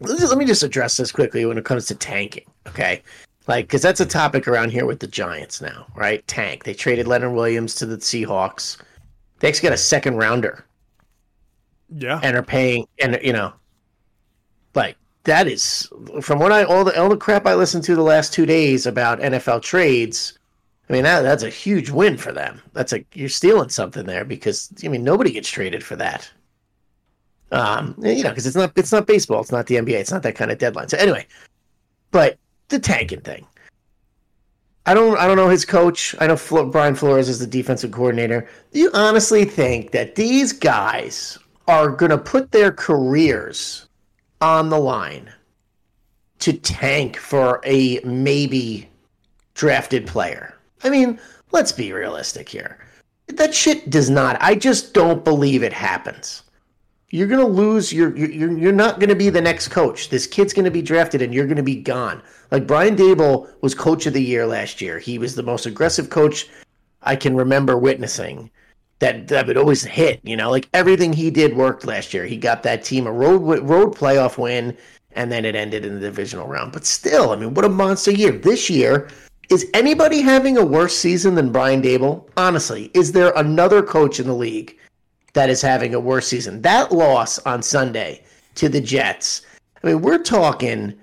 Let me just address this quickly when it comes to tanking. Okay, like because that's a topic around here with the Giants now, right? Tank. They traded Leonard Williams to the Seahawks. They actually got a second rounder yeah. and are paying, and you know, like that is from what I all the all the crap I listened to the last two days about NFL trades. I mean that that's a huge win for them. That's a you're stealing something there because I mean nobody gets traded for that. Um, you know, because it's not it's not baseball, it's not the NBA, it's not that kind of deadline. So anyway, but the tanking thing. I don't I don't know his coach. I know Flo, Brian Flores is the defensive coordinator. Do you honestly think that these guys are going to put their careers on the line to tank for a maybe drafted player? I mean, let's be realistic here. That shit does not. I just don't believe it happens. You're gonna lose. You're you're you're not gonna be the next coach. This kid's gonna be drafted, and you're gonna be gone. Like Brian Daboll was coach of the year last year. He was the most aggressive coach I can remember witnessing. That that would always hit. You know, like everything he did worked last year. He got that team a road road playoff win, and then it ended in the divisional round. But still, I mean, what a monster year this year. Is anybody having a worse season than Brian Daboll? Honestly, is there another coach in the league that is having a worse season? That loss on Sunday to the Jets. I mean, we're talking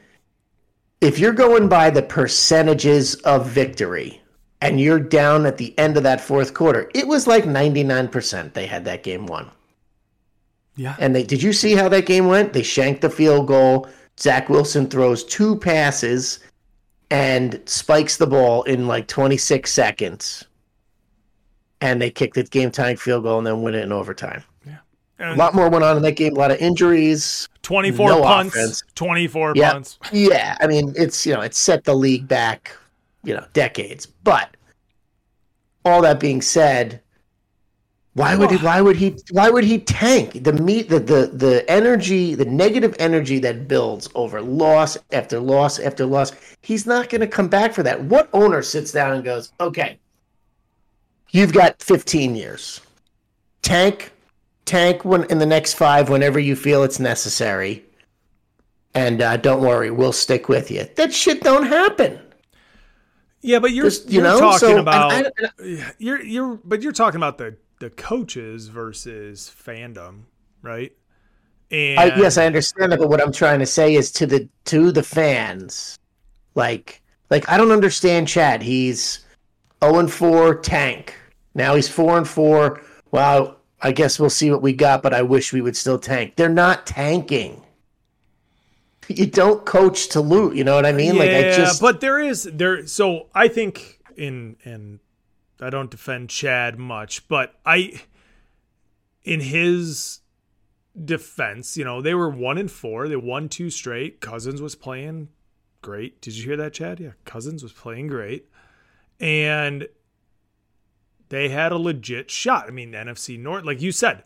if you're going by the percentages of victory and you're down at the end of that fourth quarter, it was like 99% they had that game won. Yeah. And they did you see how that game went? They shanked the field goal. Zach Wilson throws two passes and spikes the ball in like 26 seconds. And they kicked the game tying field goal and then win it in overtime. A And lot more went on in that game, a lot of injuries. 24 no punts. offense. 24 Yeah. punts. Yeah, I mean, it's you know, it set the league back, you know, decades. But all that being said, why would he? Why would he? Why would he tank the meat? The the the energy, the negative energy that builds over loss after loss after loss. He's not going to come back for that. What owner sits down and goes, "Okay, you've got 15 years. Tank, tank when in the next five whenever you feel it's necessary." and uh, don't worry, we'll stick with you. That shit don't happen. Yeah, but you're Just, you you're know, talking so, and about I- and you're you're but you're talking about the the coaches versus fandom, right? And I, yes, I understand that, but what I'm trying to say is to the to the fans, like like I don't understand Chad. He's 0 and 4 tank. Now he's 4 and 4. Well, I guess we'll see what we got, but I wish we would still tank. They're not tanking. You don't coach to loot. You know what I mean? like I just but there is there. So I think in and I don't defend Chad much, but I in his defense, you know, they were one and four. They won two straight. Cousins was playing great. Did you hear that, Chad? Yeah, Cousins was playing great, and they had a legit shot. I mean, the NFC North, like you said,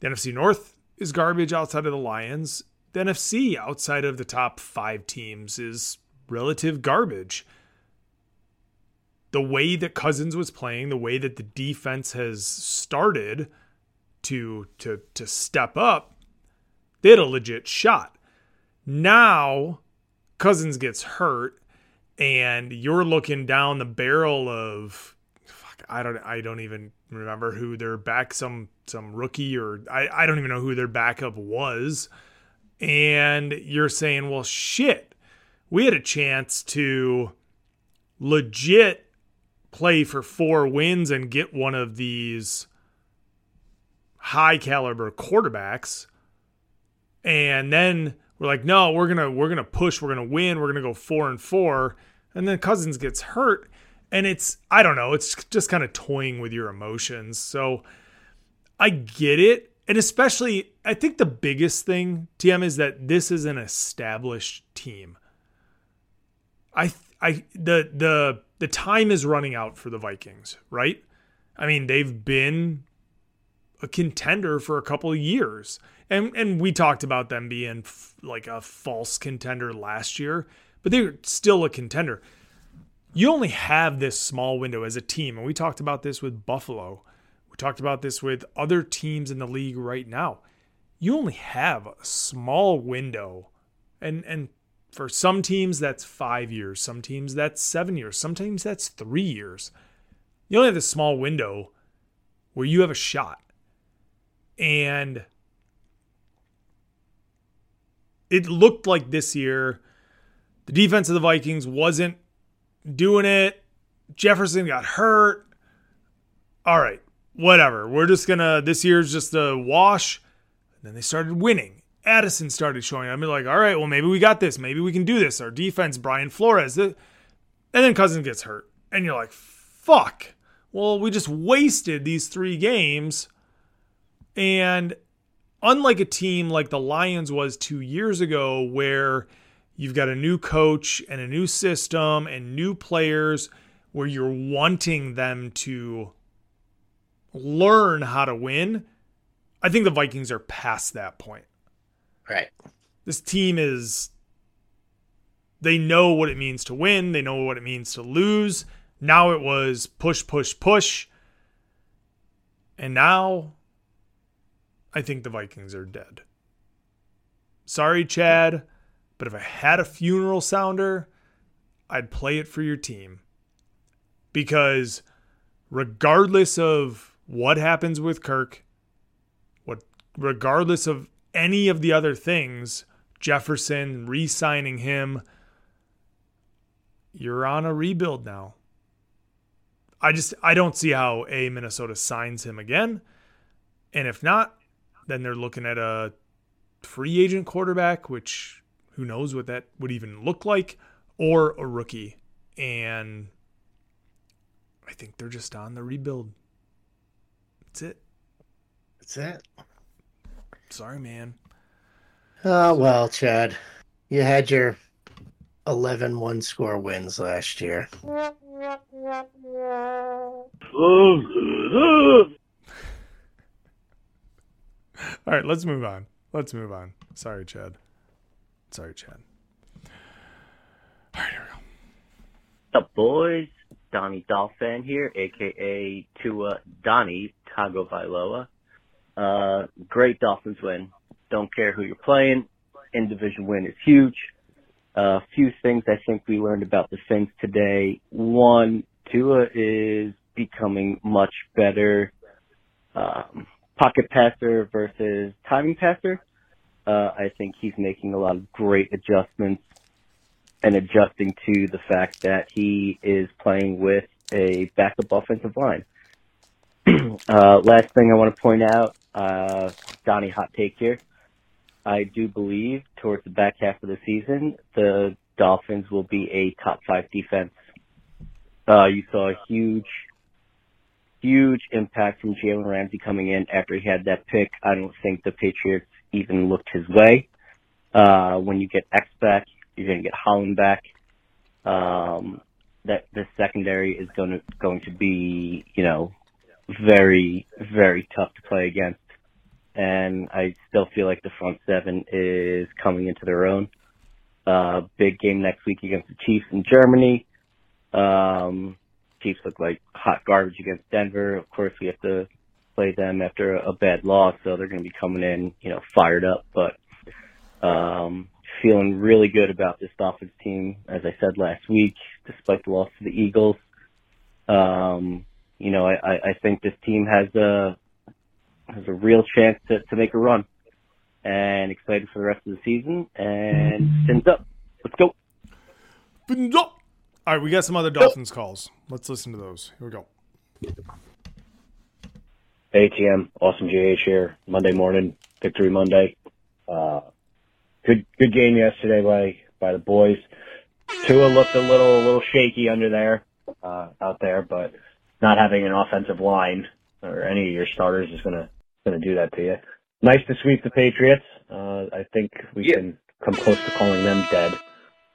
the NFC North is garbage outside of the Lions. The NFC outside of the top five teams is relative garbage. the way that Cousins was playing, the way that the defense has started to to to step up, they had a legit shot. Now Cousins gets hurt and you're looking down the barrel of I don't I don't even remember who their back some some rookie or I, I don't even know who their backup was. And you're saying, well shit, we had a chance to legit play for four wins and get one of these high caliber quarterbacks. And then we're like, no, we're gonna we're gonna push, we're gonna win, we're gonna go four and four. And then Cousins gets hurt. And it's I don't know, it's just kind of toying with your emotions. So I get it. And especially I think the biggest thing, TM, is that this is an established team. I I the the the time is running out for the Vikings, right? I mean, they've been a contender for a couple years. And and we talked about them being f- like a false contender last year, but they're still a contender. You only have this small window as a team, and we talked about this with Buffalo. We talked about this with other teams in the league right now. You only have a small window. And and for some teams that's 5 years, some teams that's 7 years, sometimes that's 3 years. You only have this small window where you have a shot. And it looked like this year the defense of the Vikings wasn't doing it. Jefferson got hurt. All right, whatever. We're just gonna this year's just a wash. And then they started winning. Addison started showing. I'm like, all right, well maybe we got this. Maybe we can do this. Our defense, Brian Flores. And then Cousins gets hurt, and you're like, fuck. Well, we just wasted these three games, and unlike a team like the Lions was two years ago, where you've got a new coach and a new system and new players, where you're wanting them to learn how to win. I think the Vikings are past that point. Right. This team is, they know what it means to win, they know what it means to lose. Now it was push, push, push. And now I think the Vikings are dead. Sorry, Chad, but if I had a funeral sounder, I'd play it for your team. Because regardless of what happens with Kirk, what regardless of any of the other things, Jefferson re-signing him, you're on a rebuild now. I just I don't see how a Minnesota signs him again. And if not, then they're looking at a free agent quarterback, which who knows what that would even look like, or a rookie. And I think they're just on the rebuild. That's it. That's it. Sorry, man. Oh, well, Chad, you had your 11 one score wins last year. All right, let's move on. Let's move on. Sorry, Chad. Sorry, Chad. All right, here we go. up, boys? Donnie Dolphin here, aka Tua Donnie Tagovailoa. Uh, great Dolphins win. Don't care who you're playing. In division win is huge. A uh, few things I think we learned about the Saints today. One, Tua is becoming much better um, pocket passer versus timing passer. Uh, I think he's making a lot of great adjustments and adjusting to the fact that he is playing with a backup offensive line. uh, last thing I want to point out, uh, Donnie hot take here. I do believe towards the back half of the season, the Dolphins will be a top five defense. Uh, you saw a huge, huge impact from Jalen Ramsey coming in after he had that pick. I don't think the Patriots even looked his way. Uh, when you get X back, you're going to get Holland back. Um, that the secondary is going to going to be, you know, very very tough to play against. And I still feel like the front seven is coming into their own. Uh, big game next week against the Chiefs in Germany. Um, Chiefs look like hot garbage against Denver. Of course, we have to play them after a, a bad loss, so they're going to be coming in, you know, fired up. But um, feeling really good about this Dolphins team, as I said last week, despite the loss to the Eagles. Um, you know, I, I, I think this team has a has a real chance to, to make a run, and excited for the rest of the season. And fins up, let's go. Fins up. All right, we got some other Dolphins calls. Let's listen to those. Here we go. ATM, awesome GH here. Monday morning, victory Monday. Uh, good, good game yesterday by, by the boys. Tua looked a little, a little shaky under there, uh, out there, but not having an offensive line or any of your starters is gonna, gonna do that to you. Nice to sweep the Patriots. Uh, I think we can come close to calling them dead.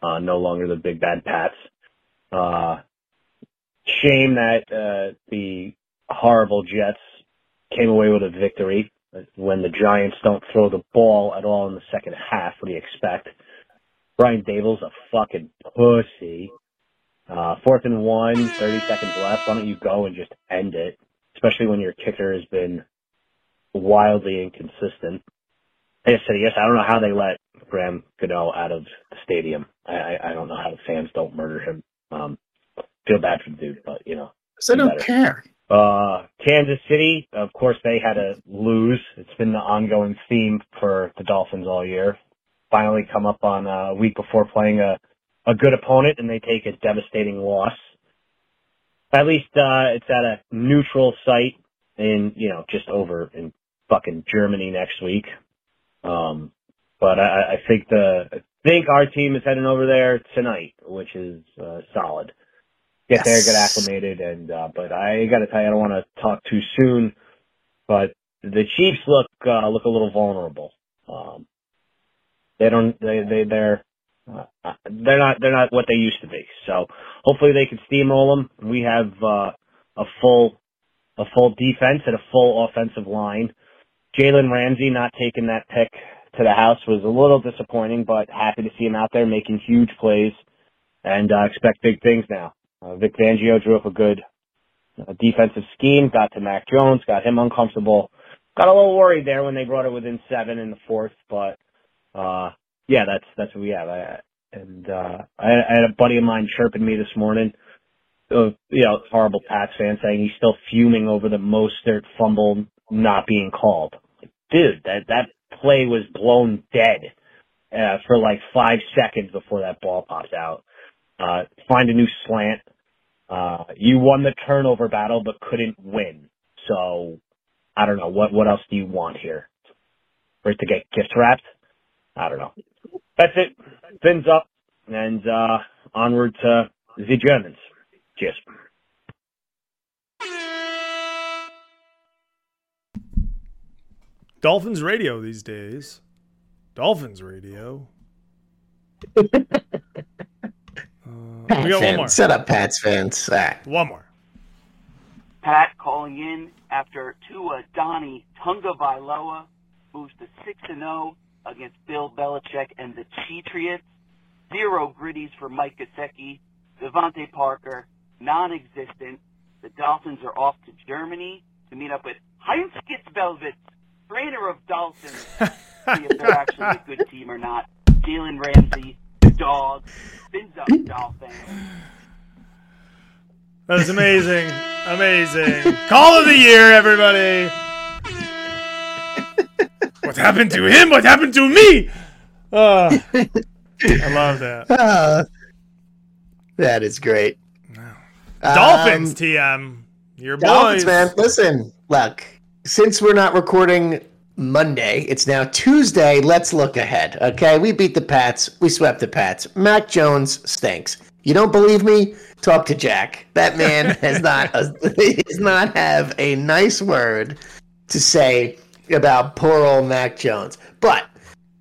Uh, no longer the big bad Pats. Uh, shame that, uh, the horrible Jets came away with a victory. When the Giants don't throw the ball at all in the second half, what do you expect? Brian Daboll's a fucking pussy. Uh, fourth and one, 30 seconds left. Why don't you go and just end it? Especially when your kicker has been wildly inconsistent. Like I said, yes, I don't know how they let Graham Gano out of the stadium. I, I, I don't know how the fans don't murder him. Um, feel bad for the dude, but you know. I do don't better. care. Uh, Kansas City, of course, they had to lose. It's been the ongoing theme for the Dolphins all year. Finally come up on a week before playing a, a good opponent and they take a devastating loss. At least, uh, it's at a neutral site in, you know, just over in fucking Germany next week. Um, but I, I think the, I think our team is heading over there tonight, which is, uh, solid get there, get acclimated, and uh, but I got to tell you, I don't want to talk too soon. But the Chiefs look uh, look a little vulnerable. Um, they don't they they they're uh, they're not they're not what they used to be. So hopefully they can steamroll them. We have uh, a full a full defense and a full offensive line. Jalen Ramsey not taking that pick to the house was a little disappointing, but happy to see him out there making huge plays and uh, expect big things now. Uh, Vic Fangio drew up a good uh, defensive scheme, got to Mac Jones, got him uncomfortable. Got a little worried there when they brought it within seven in the fourth, but uh yeah, that's that's what we have. I, and uh I, I had a buddy of mine chirping me this morning. Uh, you know, horrible Pats fan saying he's still fuming over the Mostert fumble not being called. Like, dude, that that play was blown dead uh, for like five seconds before that ball popped out. Uh, find a new slant. Uh, you won the turnover battle, but couldn't win. So, I don't know. What, what else do you want here? For it to get gift wrapped? I don't know. That's it. Fins up and, uh, onward to the Germans. Cheers. Dolphins radio these days. Dolphins radio. Uh, Pat we got one more. Set up, Pats fans. All right. One more. Pat calling in after Tua Donnie Tunga Vailoa moves to 6 and 0 against Bill Belichick and the Cheatriots. Zero gritties for Mike Gesicki. DeVante Parker, non-existent. The Dolphins are off to Germany to meet up with Heinz Gitzbelvitz, trainer of Dolphins, see if they're actually a good team or not. Jalen Ramsey, dog, spins up Dolphins. That was amazing. amazing. Call of the year, everybody. what happened to him? What happened to me? Uh, I love that. Ah, that is great. Dolphins, Um, TM. Your Dolphins, boys. man. Listen, look. Since we're not recording Monday, it's now Tuesday. Let's look ahead. Okay, we beat the Pats. We swept the Pats. Mac Jones stinks. You don't believe me? Talk to Jack. That man has not uh, does not have a nice word to say about poor old Mac Jones. But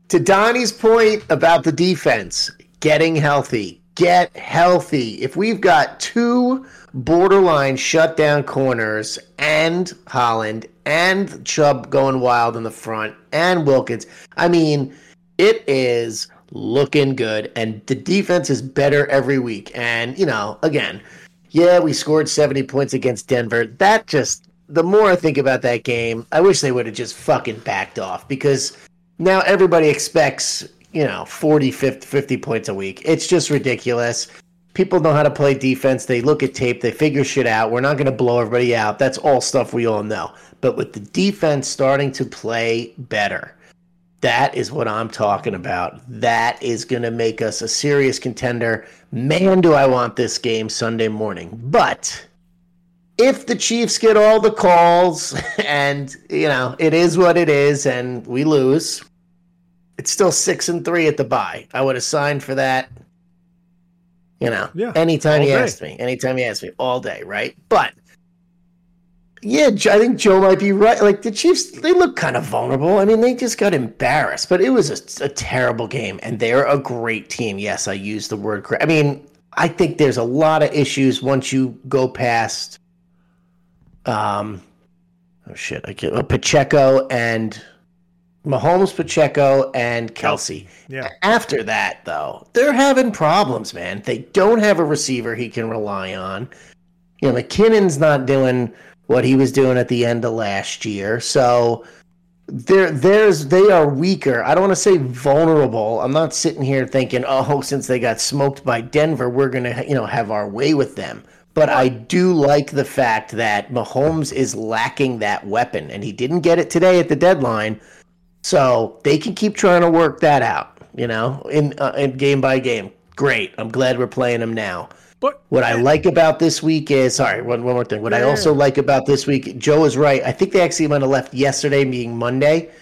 to Donnie's point about the defense getting healthy, get healthy. If we've got two borderline shutdown corners and Holland and Chubb going wild in the front and Wilkins, I mean, it is looking good and the defense is better every week. And, you know, again, yeah, we scored 70 points against Denver. That just, the more I think about that game, I wish they would have just fucking backed off because now everybody expects, you know, 40, 50, 50 points a week. It's just ridiculous. People know how to play defense. They look at tape, they figure shit out. We're not going to blow everybody out. That's all stuff we all know. But with the defense starting to play better, that is what I'm talking about. That is going to make us a serious contender. Man, do I want this game Sunday morning. But if the Chiefs get all the calls and, you know, it is what it is and we lose, it's still 6 and 3 at the bye. I would have signed for that. You know, Yeah, anytime you asked me, anytime you asked me, all day, right? But yeah, I think Joe might be right. Like the Chiefs, they look kind of vulnerable. I mean, they just got embarrassed, but it was a, a terrible game, and they're a great team. Yes, I use the word great. I mean, I think there's a lot of issues once you go past, um, oh shit, I get uh, Pacheco and Mahomes, Pacheco and Kelce. Yeah. After that, though, they're having problems, man. They don't have a receiver he can rely on. You know, McKinnon's not doing what he was doing at the end of last year. So there there's they are weaker. I don't want to say vulnerable. I'm not sitting here thinking, "Oh, since they got smoked by Denver, we're going to, you know, have our way with them." But I do like the fact that Mahomes is lacking that weapon and he didn't get it today at the deadline. So they can keep trying to work that out, you know, in uh, in game by game. Great. I'm glad we're playing them now. But What I like about this week is sorry, one, one more thing. What I also like about this week, Joe is right. I think they actually might have left yesterday being Monday,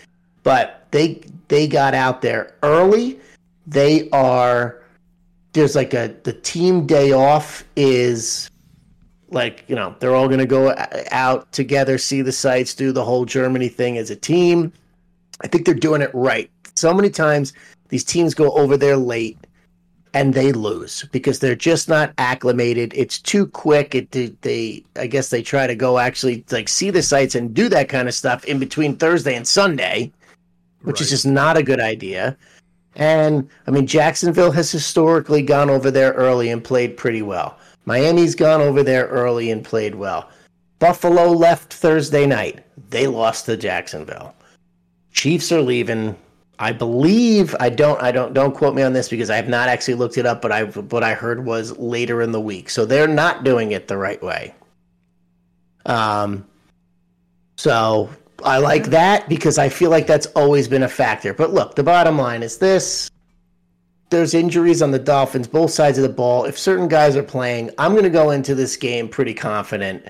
but they they got out there early. They are there's like a the team day off is like, you know, they're all going to go out together, see the sights, do the whole Germany thing as a team. I think they're doing it right. So many times these teams go over there late and they lose because they're just not acclimated. It's too quick. It they, they I guess they try to go actually like see the sites and do that kind of stuff in between Thursday and Sunday, which is just not a good idea. And I mean Jacksonville has historically gone over there early and played pretty well. Miami's gone over there early and played well. Buffalo left Thursday night. They lost to Jacksonville. Chiefs are leaving. I believe I don't I don't don't quote me on this because I have not actually looked it up, but I what I heard was later in the week. So they're not doing it the right way. Um so I like that because I feel like that's always been a factor. But look, the bottom line is this there's injuries on the Dolphins, both sides of the ball. If certain guys are playing, I'm going to go into this game pretty confident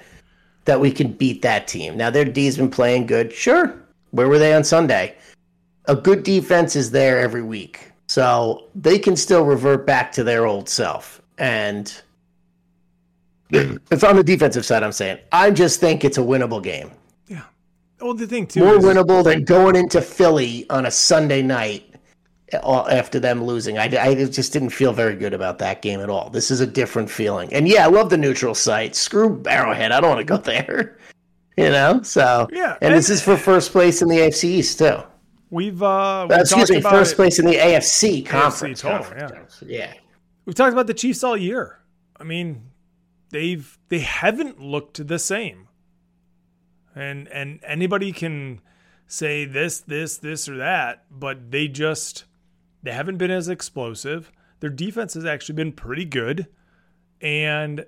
that we can beat that team. Now, their D's been playing good. Sure. Where were they on Sunday? A good defense is there every week. So they can still revert back to their old self. And it's on the defensive side, I'm saying. I just think it's a winnable game. Yeah. Well, the thing too More is, winnable than going into Philly on a Sunday night uh, after them losing. I, I just didn't feel very good about that game at all. This is a different feeling. And yeah, I love the neutral site. Screw Arrowhead. I don't want to go there. You know? So, Yeah, And, this is for first place in the AFC East, too. We've uh, we've excuse me, about first it- place in the AFC conference. total, conference. yeah. We've talked about the Chiefs all year. I mean, they've they haven't looked the same. And and anybody can say this, this, this or that, but they just they haven't been as explosive. Their defense has actually been pretty good. And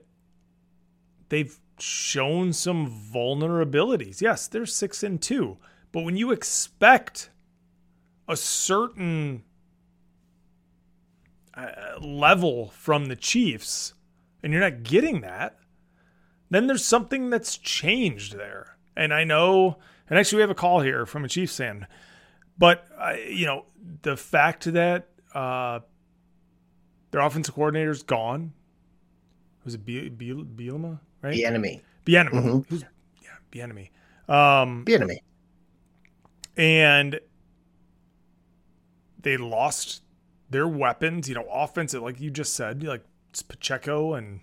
they've shown some vulnerabilities. Yes, they're six and two. But when you expect a certain uh, level from the Chiefs and you're not getting that, then there's something that's changed there. And I know, and actually, we have a call here from a Chiefs fan, but uh, you know, the fact that uh, their offensive coordinator's gone. Was it Be- Bielema, right? The enemy. Bieniemy. Mhm. Who's yeah, Bieniemy. Um, The enemy. and they lost their weapons. You know, offensive, like you just said, like it's Pacheco and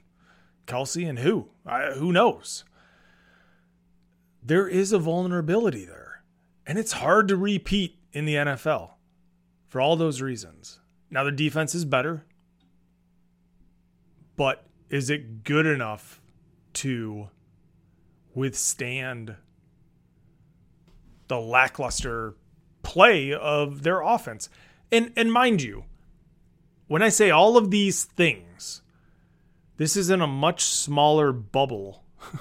Kelce, and who, I, who knows? There is a vulnerability there, and it's hard to repeat in the NFL for all those reasons. Now their defense is better, but is it good enough to withstand the lackluster play of their offense. And and mind you, when I say all of these things, this is in a much smaller bubble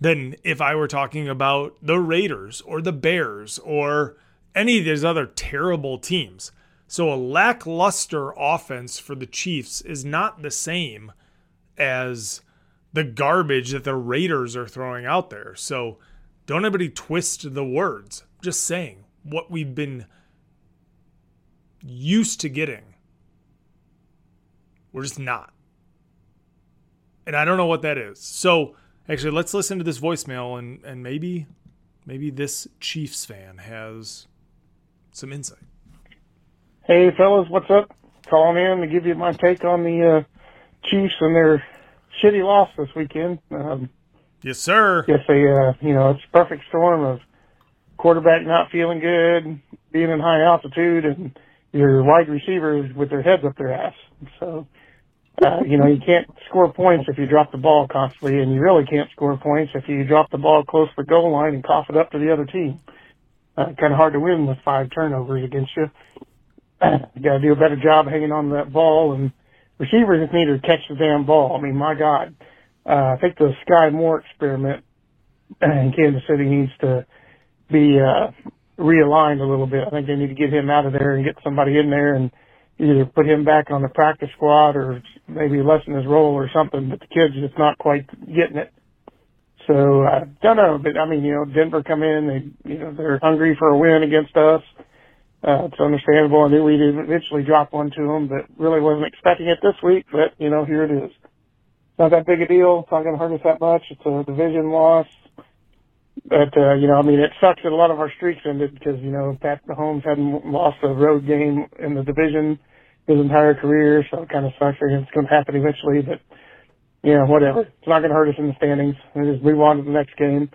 than if I were talking about the Raiders or the Bears or any of these other terrible teams. So a lackluster offense for the Chiefs is not the same as the garbage that the Raiders are throwing out there. So don't anybody twist the words. Just saying what we've been used to getting. We're just not. And I don't know what that is. So actually let's listen to this voicemail and, and maybe maybe this Chiefs fan has some insight. Hey, fellas, what's up? Calling in to give you my take on the uh, Chiefs and their shitty loss this weekend. Um, Yes, sir. guess they, uh, you know, it's a perfect storm of quarterback not feeling good, being in high altitude, and your wide receivers with their heads up their ass. So, uh, you know, you can't score points if you drop the ball constantly, and you really can't score points if you drop the ball close to the goal line and cough it up to the other team. Uh, kind of hard to win with five turnovers against you. you got to do a better job hanging on to that ball, and receivers just need to catch the damn ball. I mean, my God, uh, I think the Skyy Moore experiment in Kansas City needs to be uh, realigned a little bit. I think they need to get him out of there and get somebody in there and either put him back on the practice squad or maybe lessen his role or something. But the kid's just not quite getting it. So I don't know, but I mean, you know, Denver come in, they, you know, they're hungry for a win against us. Uh, it's understandable. I knew we'd eventually drop one to them, but really wasn't expecting it this week. But you know, here it is. It's not that big a deal. It's not going to hurt us that much. It's a division loss. But, uh, you know, I mean, it sucks that a lot of our streaks ended because, you know, Pat Mahomes hadn't lost a road game in the division his entire career, so it kind of sucks. I guess it's going to happen eventually, but, you know, whatever. It's not going to hurt us in the standings. We just move on to the next game.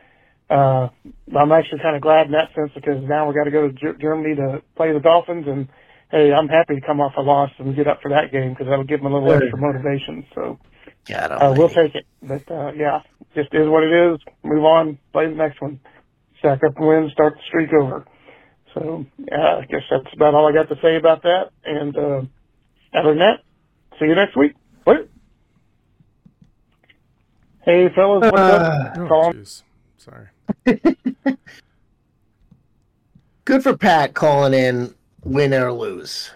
Uh, I'm actually kind of glad in that sense because now we got to go to Ger- Germany to play the Dolphins and, hey, I'm happy to come off a loss and get up for that game because that'll give them a little extra motivation. So, God uh, we'll take it. But uh, yeah, just is what it is. Move on, play the next one, stack up the win, start the streak over. So uh, I guess that's about all I got to say about that. And uh, other than that, see you next week. What? Hey fellas, what's up? Oh, Call- jeez. Sorry. Good for Pat calling in, win or lose.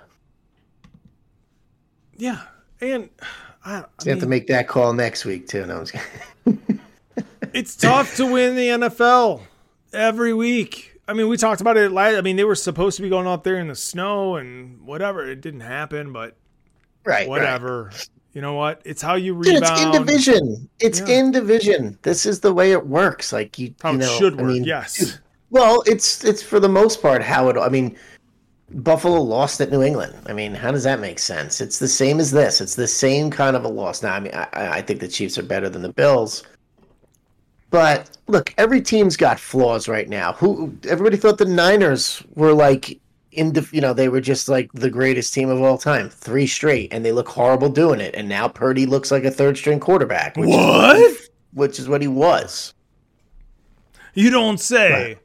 Yeah. And I, I You have to make that call next week too. No, it's tough to win the NFL every week. I mean, we talked about it last. I mean, they were supposed to be going out there in the snow and whatever. It didn't happen, but right, whatever. You know what? It's how you Dude, rebound. it's in division. It's Yeah. in division. This is the way it works. Like you, How you it know, should I mean, yes. dude, well, it's it's for the most part how it. I mean, Buffalo lost at New England. I mean, how does that make sense? It's the same as this. It's the same kind of a loss. Now, I mean, I, I think the Chiefs are better than the Bills. But look, every team's got flaws right now. Who everybody thought the Niners were like in the, you know, they were just like the greatest team of all time, three straight, and they look horrible doing it. And now Purdy looks like a third string quarterback. Which What? Is what, which is what he was. You don't say.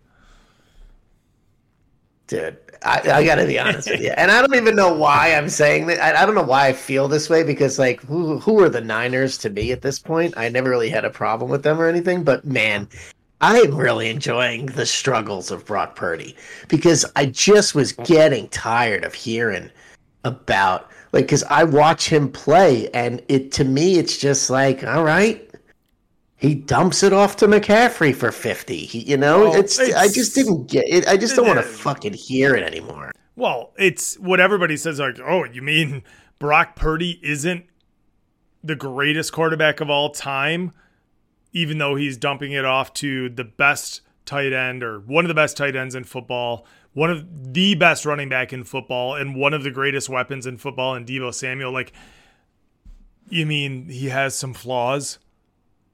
Dude, I, I gotta be honest with you, and I don't even know why I'm saying that. I, I don't know why I feel this way because, like, who who are the Niners to me at this point? I never really had a problem with them or anything, but man, I'm really enjoying the struggles of Brock Purdy because I just was getting tired of hearing about like because I watch him play, and it to me it's just like, all right. He dumps it off to McCaffrey for fifty. He, you know, Well, it's, I just didn't get it. I just don't want to fucking hear it anymore. Well, it's what everybody says. Like, oh, you mean Brock Purdy isn't the greatest quarterback of all time, even though he's dumping it off to the best tight end or one of the best tight ends in football, one of the best running back in football, and one of the greatest weapons in football in Deebo Samuel. Like, you mean he has some flaws?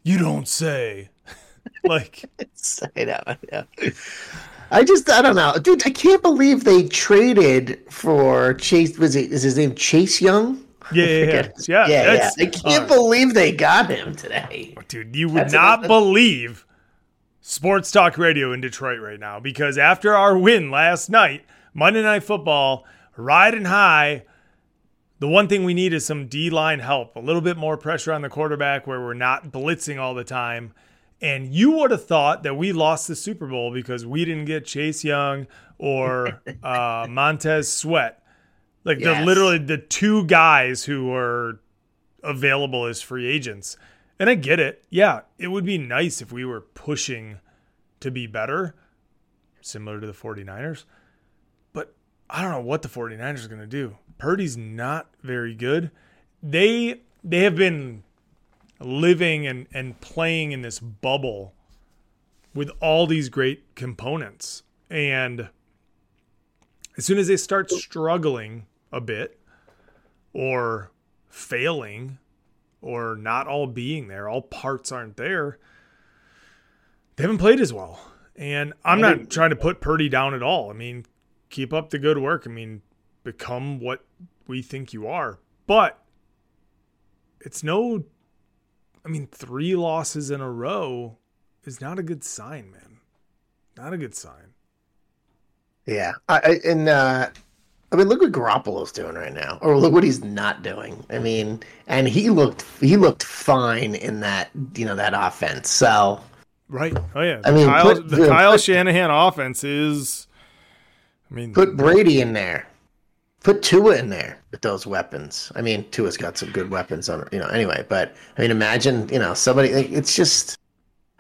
You don't say. like, I know, I know. I just I don't know, dude. I can't believe they traded for Chase. Was it is his name Chase Young Yeah, yeah, yeah. Yeah, yeah, yeah. I can't uh, believe they got him today. Dude, you would That's not believe sports talk radio in Detroit right now because after our win last night, Monday Night Football, riding high, the one thing we need is some D line help, a little bit more pressure on the quarterback where we're not blitzing all the time. And you would have thought that we lost the Super Bowl because we didn't get Chase Young or uh, Montez Sweat. Like they're literally the two guys who were available as free agents. And I get it. Yeah, it would be nice if we were pushing to be better, similar to the 49ers. But I don't know what the 49ers are going to do. Purdy's not very good. They they have been living and, and playing in this bubble with all these great components. And as soon as they start struggling a bit or failing or not all being there, all parts aren't there, they haven't played as well. And I'm not trying to put Purdy down at all. I mean, keep up the good work. I mean, become what we think you are. But it's no, I mean, three losses in a row is not a good sign, man. Not a good sign. Yeah, I, I and uh, I mean, look what Garoppolo's doing right now, or look what he's not doing. I mean, and he looked he looked fine in that you know that offense. So Right. Oh yeah. I mean, Kyle, put- the the- Kyle put- Shanahan offense is. I mean, put Brady in there, put Tua in there with those weapons. I mean, Tua's got some good weapons on you know anyway. But I mean, imagine you know somebody. Like, it's just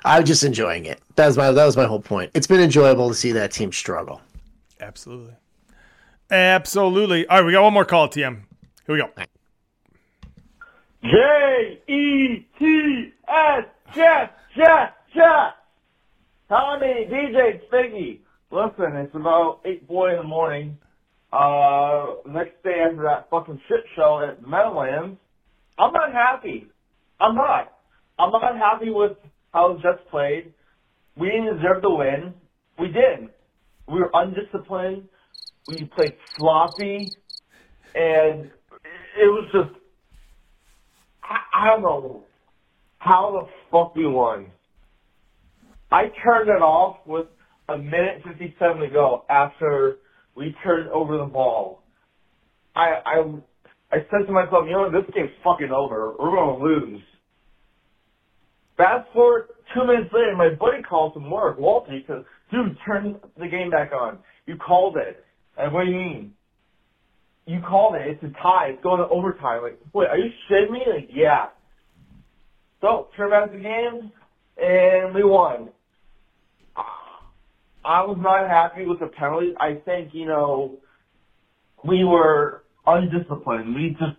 I was just enjoying it. That was my that was my whole point. It's been enjoyable to see that team struggle. absolutely, absolutely. All right, we got one more call, TM. Here we go. J E T S Jeff Jeff Jeff. Tommy DJ Figgy. Listen, it's about eight forty in the morning. Uh, next day after that fucking shit show at the Meadowlands, I'm not happy. I'm not. I'm not happy with how the Jets played. We didn't deserve the win. We didn't. We were undisciplined. We played sloppy, and it was just I, I don't know how the fuck we won. I turned it off with a minute fifty seven to go after we turned over the ball. I I I said to myself, you know this game's fucking over. We're gonna lose. Fast forward two minutes later, my buddy calls from work, Walter, he says, dude, turn the game back on. You called it. And what do you mean? You called it. It's a tie. It's going to overtime. Like, wait, are you shitting me? Like, yeah. So, turn back the game, and we won. I was not happy with the penalties. I think, you know, we were undisciplined. We just,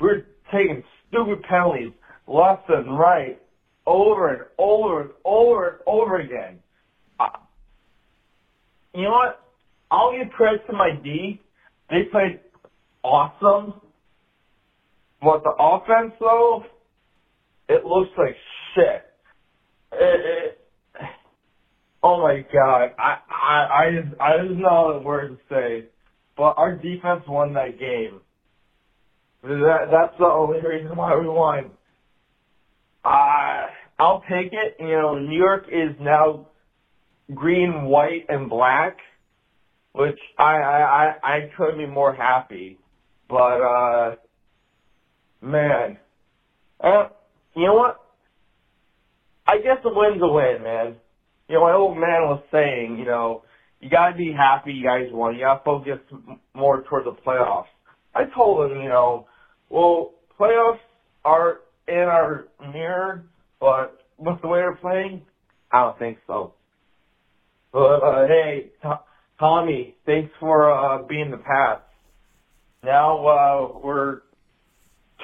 we were taking stupid penalties left and right, over and over and over and over again. I, you know what? I'll give credit to my D. They played awesome. But the offense, though, it looks like shit. It, it, oh my god, I I I just I just know the word to say, but our defense won that game. That that's the only reason why we won. Uh, I'll take it. You know, New York is now green, white, and black, which I I I, I couldn't be more happy. But uh, man, uh, you know what? I guess a win's a win, man. You know, my old man was saying, you know, you gotta be happy you guys won. You gotta focus more towards the playoffs. I told him, you know, well, playoffs are in our mirror, but with the way they're playing, I don't think so. But uh, hey, Tommy, thanks for uh, being the Pats. Now uh, we're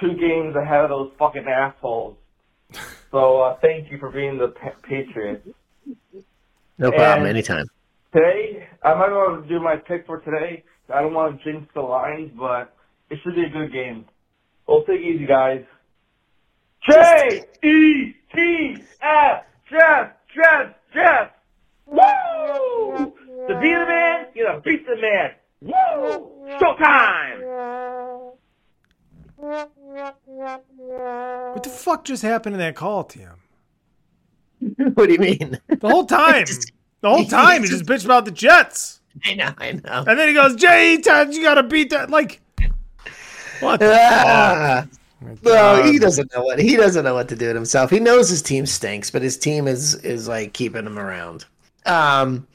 two games ahead of those fucking assholes. So uh, thank you for being the pa- Patriots. No problem. And- Anytime. Today, I'm not going to do my pick for today. I don't want to jinx the lines, but it should be a good game. We'll take it easy, guys. J E T F Jeff Jeff Jeff. Woo! To be the man, you gotta beat the man. Woo! Showtime. What the fuck just happened in that call, Tim? what do you mean? The whole time. The whole time he just bitched about the Jets. I know, I know. And then he goes, Jay, you gotta beat that. Like, what the Ah. Well, he doesn't know what he doesn't know what to do with himself. He knows his team stinks, but his team is is like keeping him around. Um.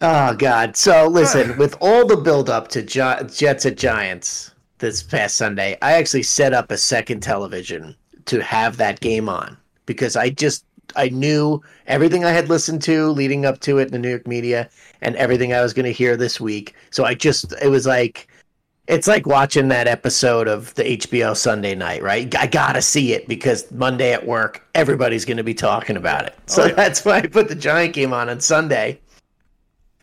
Oh God! So listen, with all the build up to Gi- Jets at Giants this past Sunday, I actually set up a second television to have that game on because I just I knew everything I had listened to leading up to it in the New York media and everything I was going to hear this week. So I just it was like it's like watching that episode of the HBO Sunday night, right? I gotta see it because Monday at work, everybody's gonna be talking about it. So Oh, yeah. that's why I put the Giant game on on Sunday.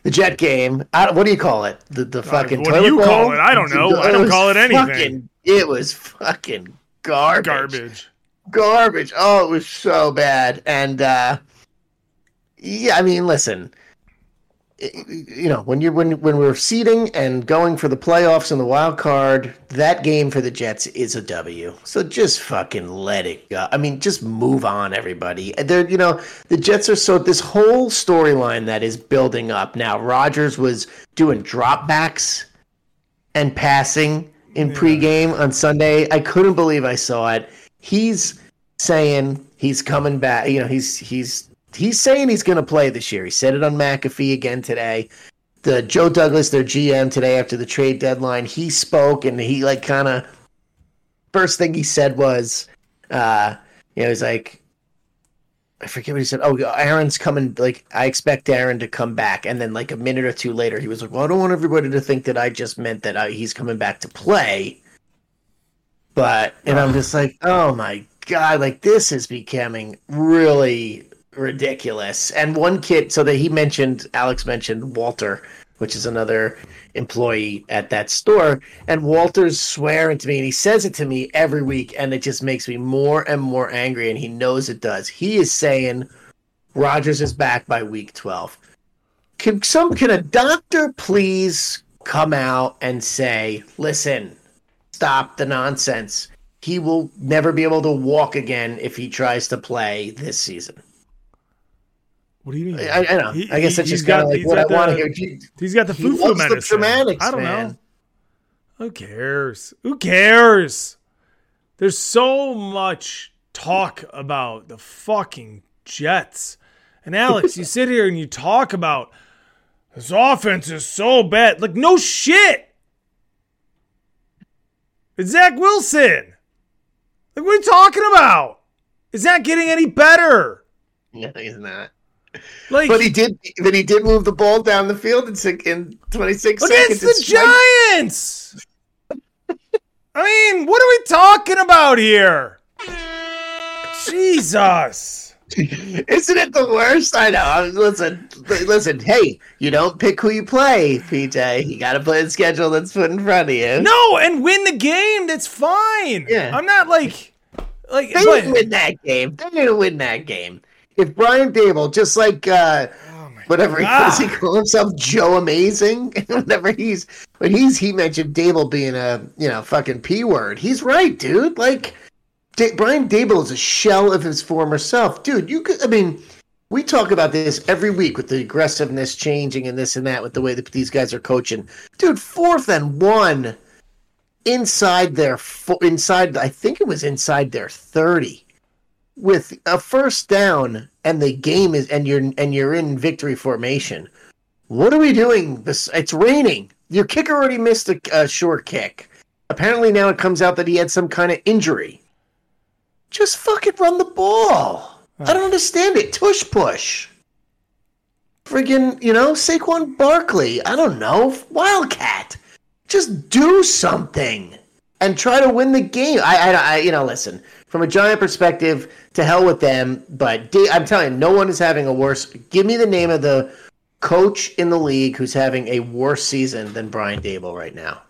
The Jet game. I, what do you call it? The the uh, fucking. what do you call it? I don't know. I don't call it anything. fucking- it was fucking garbage. Garbage. Garbage. Oh, it was so bad. And uh yeah, I mean, listen. You know, when you when when we're seeding and going for the playoffs and the wild card, that game for the Jets is a W. So just fucking let it go. I mean, just move on, everybody. They're you know the Jets are so this whole storyline that is building up now. Rodgers was doing dropbacks and passing in pregame on Sunday. I couldn't believe I saw it. He's saying he's coming back. You know, he's he's he's saying he's going to play this year. He said it on McAfee again today. The Joe Douglas, their GM, today after the trade deadline, he spoke and he like kind of first thing he said was, uh, you know, he's like, I forget what he said. Oh, Aaron's coming. Like, I expect Aaron to come back. And then, like a minute or two later, he was like, "Well, I don't want everybody to think that I just meant that I, he's coming back to play." But and I'm just like, oh my god, like this is becoming really ridiculous. And one kid, so that he mentioned, Alex mentioned Walter, which is another employee at that store, and Walter's swearing to me, and he says it to me every week, and it just makes me more and more angry, and he knows it does. He is saying Rodgers is back by week twelve. Can some can a doctor please come out and say, listen, stop the nonsense. He will never be able to walk again if he tries to play this season. What do you mean? I, I know. He- I guess that's just kind got- of like what I want to hear. He- He's got the he foo foo the medicine. dramatics, I don't man. know. Who cares? Who cares? There's so much talk about the fucking Jets. And Alex, you sit here and you talk about this offense is so bad. Like, no shit. It's Zach Wilson. Like, what are you talking about? It's not getting any better. No, he's not. Like, but he did. But he did move the ball down the field in, in 26 against seconds. the Giants. I mean, what are we talking about here? Jesus. Isn't it the worst? I know. I- Listen, listen. Hey, you don't pick who you play, PJ. You got to play the schedule that's put in front of you. No, and win the game. That's fine. Yeah. I'm not like, like, They but- didn't win that game. They didn't win that game. If Brian Daboll, just like uh, whatever he, does he call himself, Joe Amazing, whenever he's when he's he mentioned Daboll being a you know fucking p word. He's right, dude. Like Da- Brian Daboll is a shell of his former self, dude. You could, I mean. We talk about this every week with the aggressiveness changing and this and that with the way that these guys are coaching. Dude, fourth and one inside their inside I think it was inside their 30 with a first down and the game is and you're and you're in victory formation. What are we doing? It's raining. Your kicker already missed a, a short kick. Apparently now it comes out that he had some kind of injury. Just fucking run the ball. I don't understand it. Tush push. Friggin', you know, Saquon Barkley. I don't know. Wildcat. Just do something and try to win the game. I, I, I you know, listen. From a giant perspective, to hell with them. But Da- I'm telling you, no one is having a worse. Give me the name of the coach in the league who's having a worse season than Brian Daboll right now.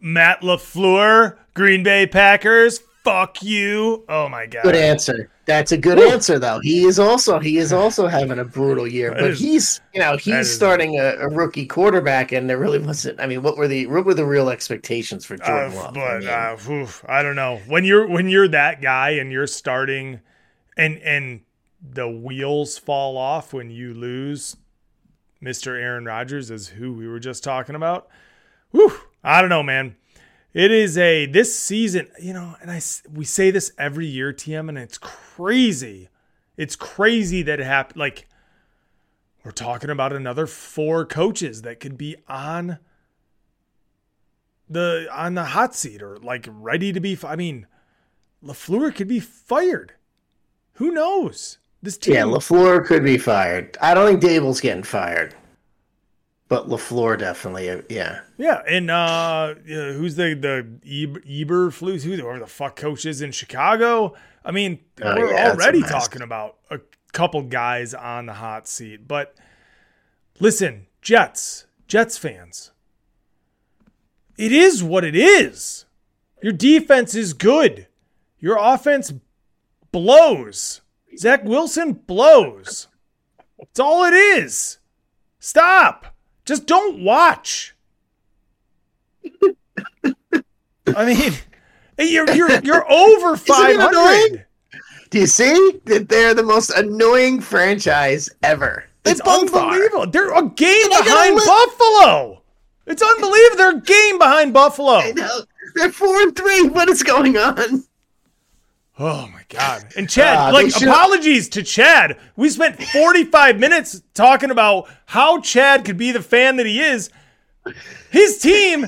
Matt LaFleur, Green Bay Packers, fuck you. Oh my god. Good answer. That's a good Woo. answer, though. He is also he is also having a brutal year, but is- he's you know he's starting a, a rookie quarterback, and there really wasn't. I mean, what were the what were the real expectations for Uh, Jordan Love? I but mean, uh, oof, I don't know when you're when you're that guy and you're starting, and and the wheels fall off when you lose. Mr. Aaron Rodgers is who we were just talking about. Whew, I don't know, man. It is a this season, you know, and I we say this every year, TM, and it's crazy. It's crazy that it happened. Like we're talking about another four coaches that could be on the on the hot seat or like ready to be. I mean, LaFleur could be fired. Who knows? This team. yeah, LaFleur could be fired. I don't think Daboll's getting fired, but LaFleur definitely. uh, Yeah, Yeah, and uh, who's the the Eberflus? Who the fuck coach is in Chicago? I mean, Oh, we're yeah, already talking about a couple guys on the hot seat. But listen, Jets, Jets fans, it is what it is. Your defense is good. Your offense blows. Zach Wilson blows. That's all it is. Stop. Just don't watch. I mean, you're you're you're over five hundred. do you see that they're the most annoying franchise ever? They It's both are. unbelievable. They're a game behind. Buffalo. It's unbelievable. They're a game behind Buffalo. I know. They're four and three. What is going on? Oh my god! And Chad, Ah, like apologies to Chad. We spent 45 minutes talking about how Chad could be the fan that he is. His team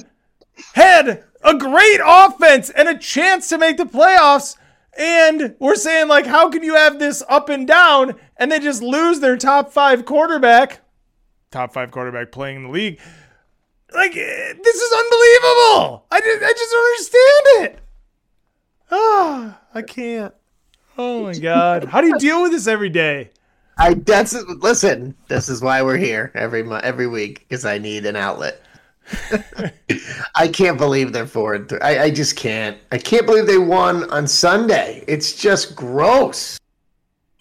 had a great offense and a chance to make the playoffs, and we're saying like, how can you have this up and down and they just lose their top five quarterback, top five quarterback playing in the league? Like eh, this is unbelievable. I just, I just don't understand it. Ah, I can't. Oh my god. How do you deal with this every day? I that's listen. This is why we're here every mo- every week because I need an outlet. I can't believe they're four and three. I, I just can't. I can't believe they won on Sunday. It's just gross.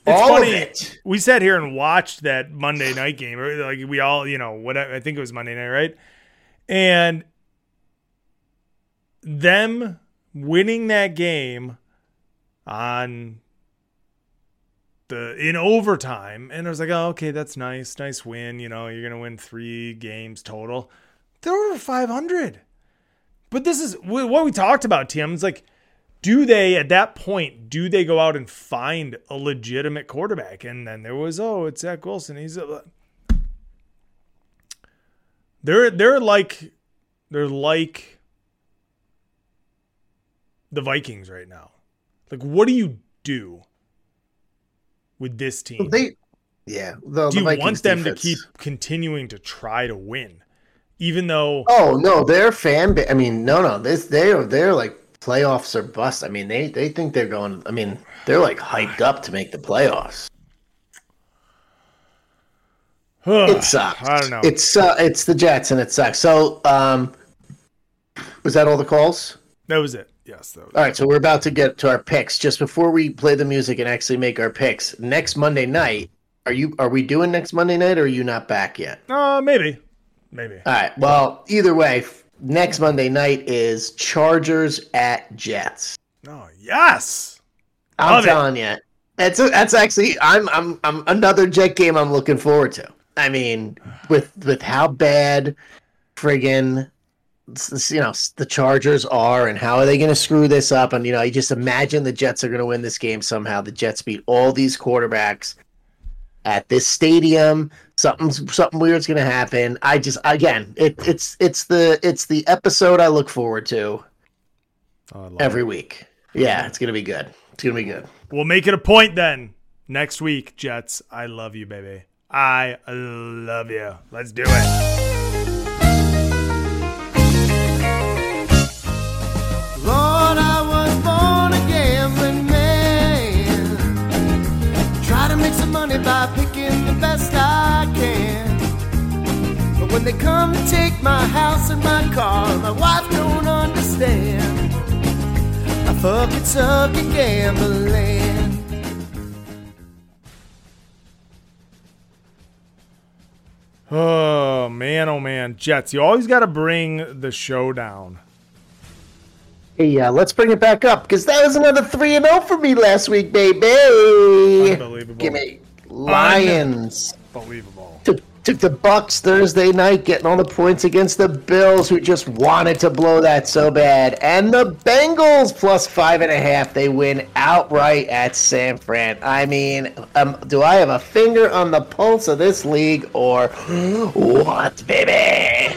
It's All funny. of it. We sat here and watched that Monday night game. or, Like we all, you know, what I think it was Monday night, right? And them winning that game on the in overtime, and I was like, oh, okay, that's nice, nice win. You know, you're gonna win three games total. They're over 500. But this is what we talked about, Tim. It's like, do they at that point do they go out and find a legitimate quarterback? And then there was, oh, it's Zach Wilson. He's a, they're they're like they're like the Vikings right now. Like, what do you do with this team? They, yeah. The, do you want them defense- to keep continuing to try to win, even though? Oh no, their fan. Ba- I mean, no, no. This they are they're like playoffs or bust. I mean, they they think they're going. I mean, they're like hyped up to make the playoffs. It sucks. I don't know. It's uh, it's the Jets and it sucks. So, um, was that all the calls? that was it. Yes, All right, so we're about to get to our picks. Just before we play the music and actually make our picks, next Monday night, are you are we doing next Monday night or are you not back yet? Uh, maybe, maybe. All right. Well, either way, next Monday night is Chargers at Jets. Oh yes, I'm Love it. telling you, that's that's actually I'm I'm I'm another Jet game I'm looking forward to. I mean, with with how bad friggin' you know the Chargers are, and how are they going to screw this up? And you know, you just imagine the Jets are going to win this game somehow. The Jets beat all these quarterbacks at this stadium. Something something weird's going to happen. I just again, it, it's it's the it's the episode I look forward to Oh, love every it. week. Yeah, it's gonna be good. It's gonna be good. We'll make it a point then. Next week, Jets. I love you, baby. I love you. Let's do it. But when they come to take my house and my car, my wife don't understand. I Fuck it, suck and gambling. Oh man, oh man, Jets! You always got to bring the show down. Hey, uh, let's bring it back up because that was another three and zero for me last week, baby. Unbelievable. Give me Lions. Unbelievable. Took, the Bucs Thursday night, getting all the points against the Bills, who just wanted to blow that so bad, and the Bengals plus five and a half. They win outright at San Fran. I mean, um, do I have a finger on the pulse of this league or what, baby?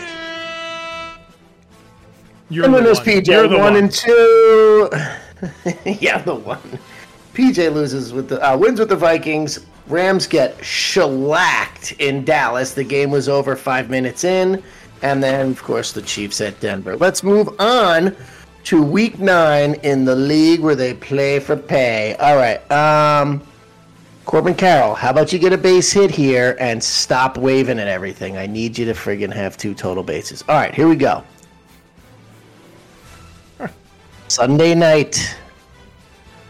You're and the one. PJ You're the one one. and two. yeah, the one. PJ loses with the uh, wins with the Vikings. Rams get shellacked in Dallas. The game was over five minutes in, and then of course the Chiefs at Denver. Let's move on to Week Nine in the league where they play for pay. All right, um, Corbin Carroll, how about you get a base hit here and stop waving at everything? I need you to friggin' have two total bases. All right, here we go. Sunday night,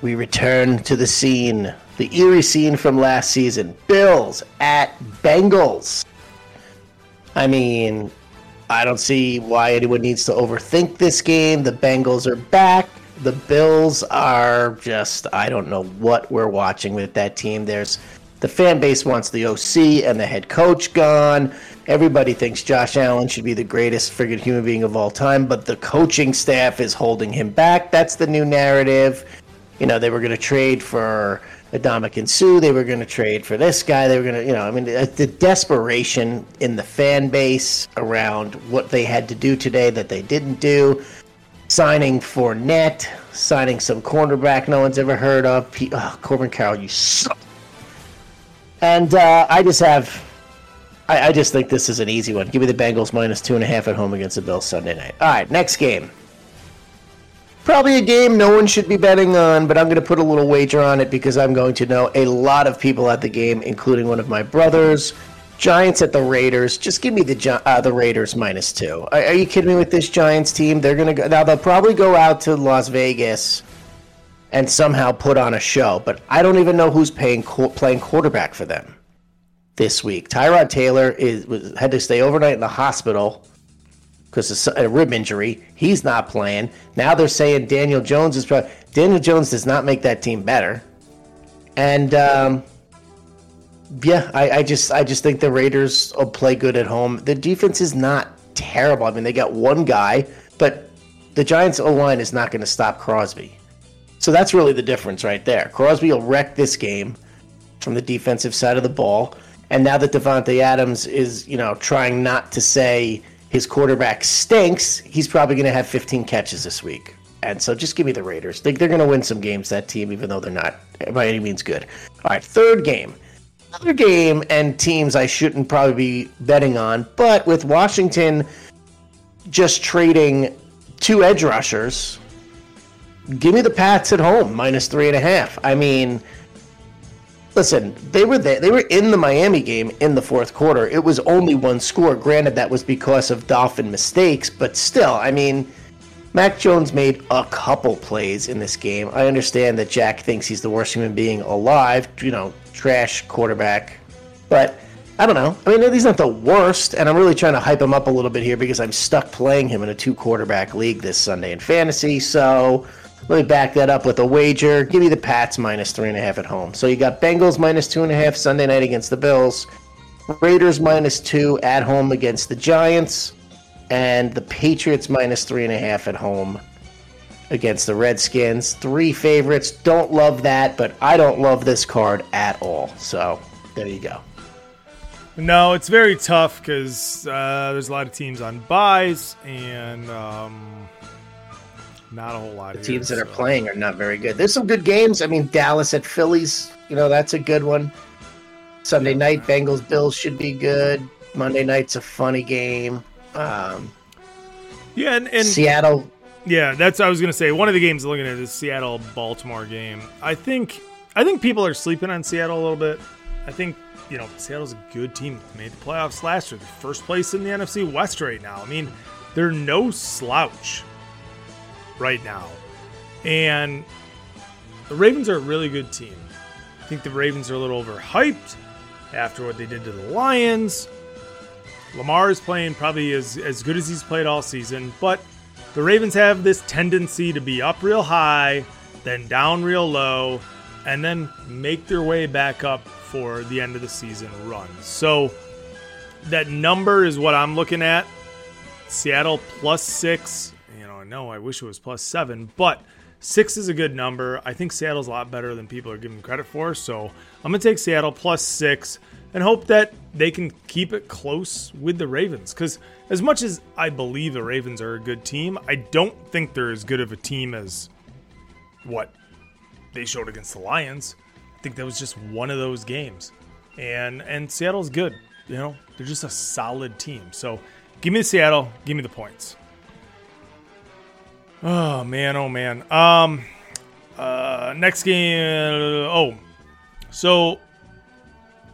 we return to the scene, the eerie scene from last season. Bills at Bengals. I mean, I don't see why anyone needs to overthink this game. The Bengals are back. The Bills are just, I don't know what we're watching with that team. There's the fan base wants the OC and the head coach gone. Everybody thinks Josh Allen should be the greatest friggin' human being of all time, but the coaching staff is holding him back. That's the new narrative. You know, they were going to trade for Adamic and Sue. They were going to trade for this guy. They were going to, you know, I mean, the, the desperation in the fan base around what they had to do today that they didn't do. Signing Fournette, signing some cornerback no one's ever heard of. Oh, Corbin Carroll, you suck. And uh, I just have, I, I just think this is an easy one. Give me the Bengals minus two and a half at home against the Bills Sunday night. All right, next game. Probably a game no one should be betting on, but I'm going to put a little wager on it because I'm going to know a lot of people at the game, including one of my brothers. Giants at the Raiders. Just give me the uh, the Raiders minus two. Are, are you kidding me with this Giants team? They're going to go now. They'll probably go out to Las Vegas and somehow put on a show. But I don't even know who's paying playing quarterback for them this week. Tyrod Taylor is was, had to stay overnight in the hospital because of a rib injury. He's not playing. Now they're saying Daniel Jones is probably Daniel Jones does not make that team better. And um, yeah, I, I just I just think the Raiders will play good at home. The defense is not terrible. I mean, they got one guy, but the Giants' O line is not going to stop Crosby. So that's really the difference right there. Crosby will wreck this game from the defensive side of the ball. And now that Davante Adams is, you know, trying not to say his quarterback stinks, he's probably going to have 15 catches this week. And so just give me the Raiders. They, they're going to win some games, that team, even though they're not by any means good. All right, third game. Another game and teams I shouldn't probably be betting on, but with Washington just trading two edge rushers, give me the Pats at home minus three and a half. I mean, listen, they were there. They were in the Miami game in the fourth quarter. It was only one score. Granted, that was because of Dolphin mistakes, but still, I mean, Mac Jones made a couple plays in this game. I understand that Jack thinks he's the worst human being alive. You know, trash quarterback, but. I don't know. I mean, he's not the worst, and I'm really trying to hype him up a little bit here because I'm stuck playing him in a two quarterback league this Sunday in fantasy. So let me back that up with a wager. Give me the Pats minus three and a half at home. So you got Bengals minus two and a half Sunday night against the Bills, Raiders minus two at home against the Giants, and the Patriots minus three and a half at home against the Redskins. Three favorites. Don't love that, but I don't love this card at all. So there you go. No, it's very tough because uh, there's a lot of teams on buys and um, not a whole lot The of teams that are playing are not very good. There's some good games. I mean, Dallas at Phillies, you know, that's a good one. Sunday night, Bengals Bills should be good. Monday night's a funny game. Um, Yeah, and, and Seattle. Yeah, that's what I was gonna say. One of the games looking at is Seattle Baltimore game. I think I think people are sleeping on Seattle a little bit. I think you know Seattle's a good team. They made the playoffs last year. They're first place in the NFC West right now. I mean, they're no slouch right now. And the Ravens are a really good team. I think the Ravens are a little overhyped after what they did to the Lions. Lamar is playing probably as, as good as he's played all season, but the Ravens have this tendency to be up real high, then down real low, and then make their way back up for the end of the season run. So that number is what I'm looking at. Seattle plus six. No, I wish it was plus seven, but six is a good number. I think Seattle's a lot better than people are giving credit for. So I'm going to take Seattle plus six and hope that they can keep it close with the Ravens. Because as much as I believe the Ravens are a good team, I don't think they're as good of a team as what they showed against the Lions. I think that was just one of those games. And and Seattle's good. You know, they're just a solid team. So give me Seattle, give me the points. Oh man, oh man. Um uh next game oh. So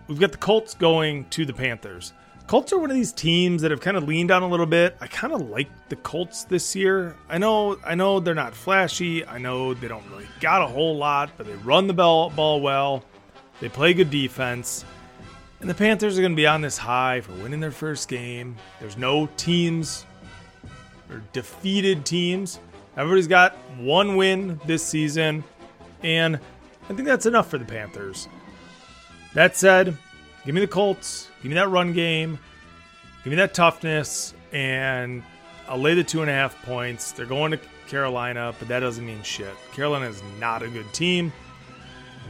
we've got the Colts going to the Panthers. Colts are one of these teams that have kind of leaned on a little bit. I kind of like the Colts this year. I know, I know they're not flashy. I know they don't really got a whole lot, but they run the ball, ball well. They play good defense, and the Panthers are going to be on this high for winning their first game. There's no teams or defeated teams. Everybody's got one win this season, and I think that's enough for the Panthers. That said, give me the Colts. Give me that run game. Give me that toughness. And I'll lay the two and a half points. They're going to Carolina, but that doesn't mean shit. Carolina is not a good team.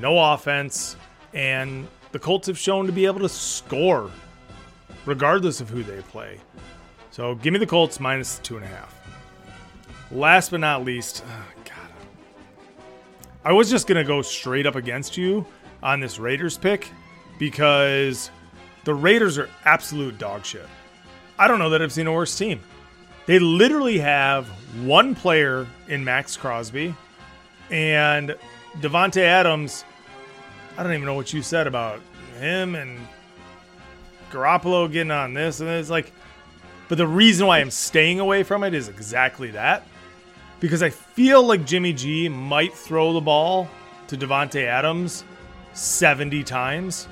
No offense. And the Colts have shown to be able to score regardless of who they play. So give me the Colts minus two and a half. Last but not least, oh God, I was just to go straight up against you on this Raiders pick because the Raiders are absolute dog shit. I don't know that I've seen a worse team. They literally have one player in Maxx Crosby and Davante Adams. I don't even know what you said about him and Garoppolo getting on this and it's like but the reason why I'm staying away from it is exactly that. Because I feel like Jimmy G might throw the ball to Davante Adams 70 times.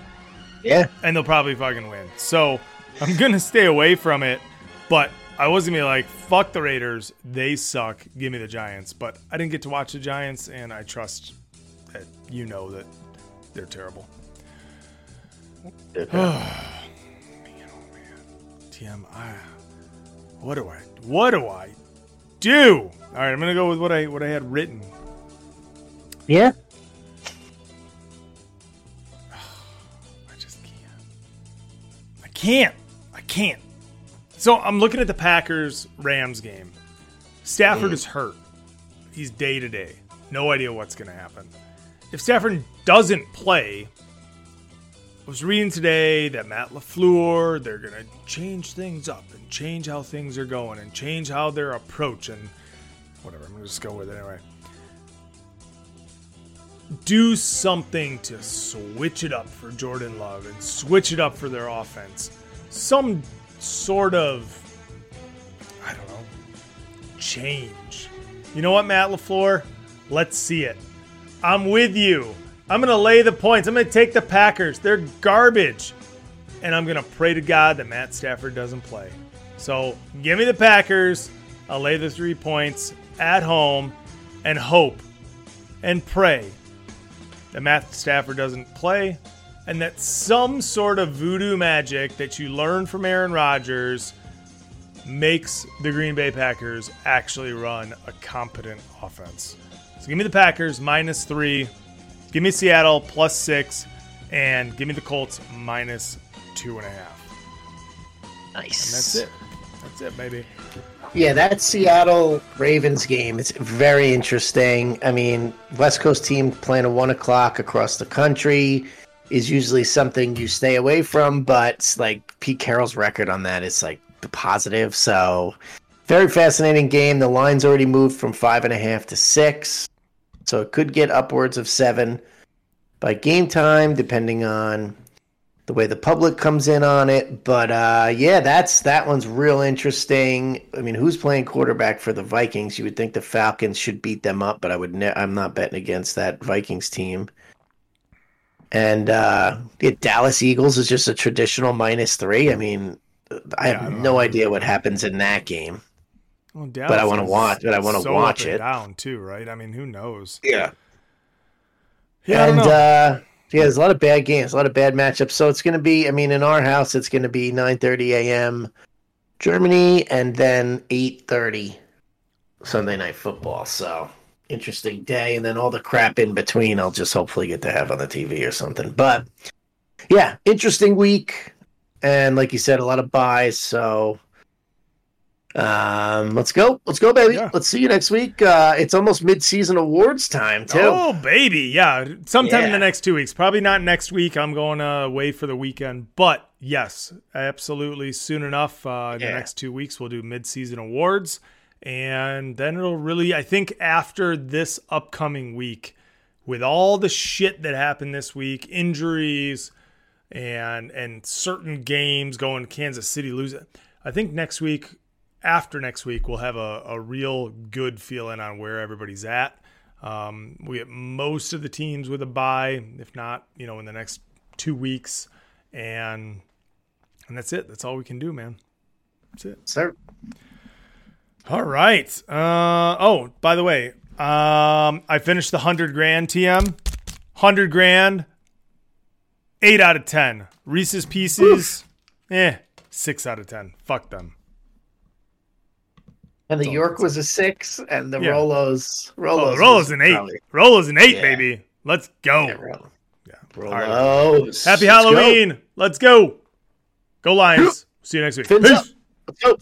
Yeah. And they'll probably fucking win. So I'm going to stay away from it. But I was going to be like, fuck the Raiders. They suck. Give me the Giants. But I didn't get to watch the Giants, and I trust that you know that they're terrible. man, oh man. TM, I, what do I, what do I do? All right, I'm going to go with what I, what I had written. Yeah. I just can't. I can't. I can't. So I'm looking at the Packers Rams game. Stafford mm. is hurt. He's day to day. No idea what's going to happen. If Stafford doesn't play, I was reading today that Matt LaFleur, they're going to change things up and change how things are going and change how their approach and whatever. I'm to just go with it anyway. Do something to switch it up for Jordan Love and switch it up for their offense. Some sort of, I don't know, change. You know what, Matt LaFleur? Let's see it. I'm with you. I'm going to lay the points. I'm going to take the Packers. They're garbage. And I'm going to pray to God that Matt Stafford doesn't play. So give me the Packers. I'll lay the three points at home and hope and pray that Matt Stafford doesn't play and that some sort of voodoo magic that you learned from Aaron Rodgers makes the Green Bay Packers actually run a competent offense. So give me the Packers minus three, give me Seattle plus six, and give me the Colts minus two and a half. Nice. And that's it. That's it, baby. Yeah, that Seattle Ravens game, it's very interesting. I mean, West Coast team playing at one o'clock across the country is usually something you stay away from, but like Pete Carroll's record on that is like the positive. So very fascinating game. The line's already moved from five and a half to six. So it could get upwards of seven by game time, depending on the way the public comes in on it. But uh, yeah, that's that one's real interesting. I mean, who's playing quarterback for the Vikings? You would think the Falcons should beat them up, but I would. Ne- I'm not betting against that Vikings team. And uh, yeah, Dallas Eagles is just a traditional minus three. I mean, I have no idea what happens in that game. Well, But I wanna watch- but I wanna so watch it. Down too, right? I mean, who knows? Yeah. Yeah, I and uh, yeah, there's a lot of bad games, a lot of bad matchups. So it's going to be, I mean, in our house, it's going to be 9:30 a.m. Germany, and then 8:30 Sunday night football. So interesting day, and then all the crap in between. I'll just hopefully get to have on the TV or something. But yeah, interesting week, and like you said, a lot of buys. So. Um, let's go. Let's go, baby. Let's see you next week. Uh, it's almost mid-season awards time too. Oh baby, yeah. Sometime in the next two weeks. Probably not next week. I'm going uh, away for the weekend, but yes, absolutely. Soon enough, uh, in the next two weeks, we'll do mid-season awards, and then it'll really. I think after this upcoming week, with all the shit that happened this week, injuries, and and certain games going Kansas City losing. I think next week, after next week, we'll have a, a real good feeling on where everybody's at. Um, we get most of the teams with a bye, if not, you know, in the next two weeks, and and that's it. That's all we can do, man. That's it. Sir. All right. Uh, oh, by the way, um, I finished the hundred grand TM. Hundred grand. Eight out of ten. Reese's Pieces. Eh, six out of ten. Fuck them. And the York was a six, and the Yeah. Rolos, Oh, Rolos, Rolo's an eight. probably- Rolo's an eight, Yeah. baby. Let's go. Yeah, All right. Rolos. Happy Let's go. Halloween. Let's go. Go Lions. See you next week. Fins Peace.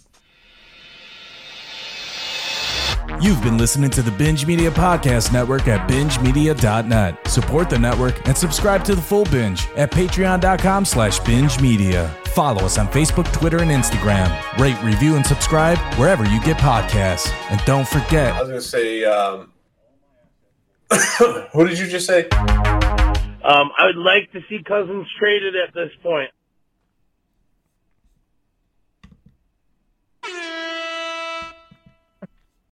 You've been listening to the Binge Media Podcast Network at bingemedia.net. Support the network and subscribe to the full binge at patreon.com slash binge media. Follow us on Facebook, Twitter, and Instagram. Rate, review, and subscribe wherever you get podcasts. And don't forget. I was going to say, um, did you just say? Um, I would like to see Cousins traded at this point.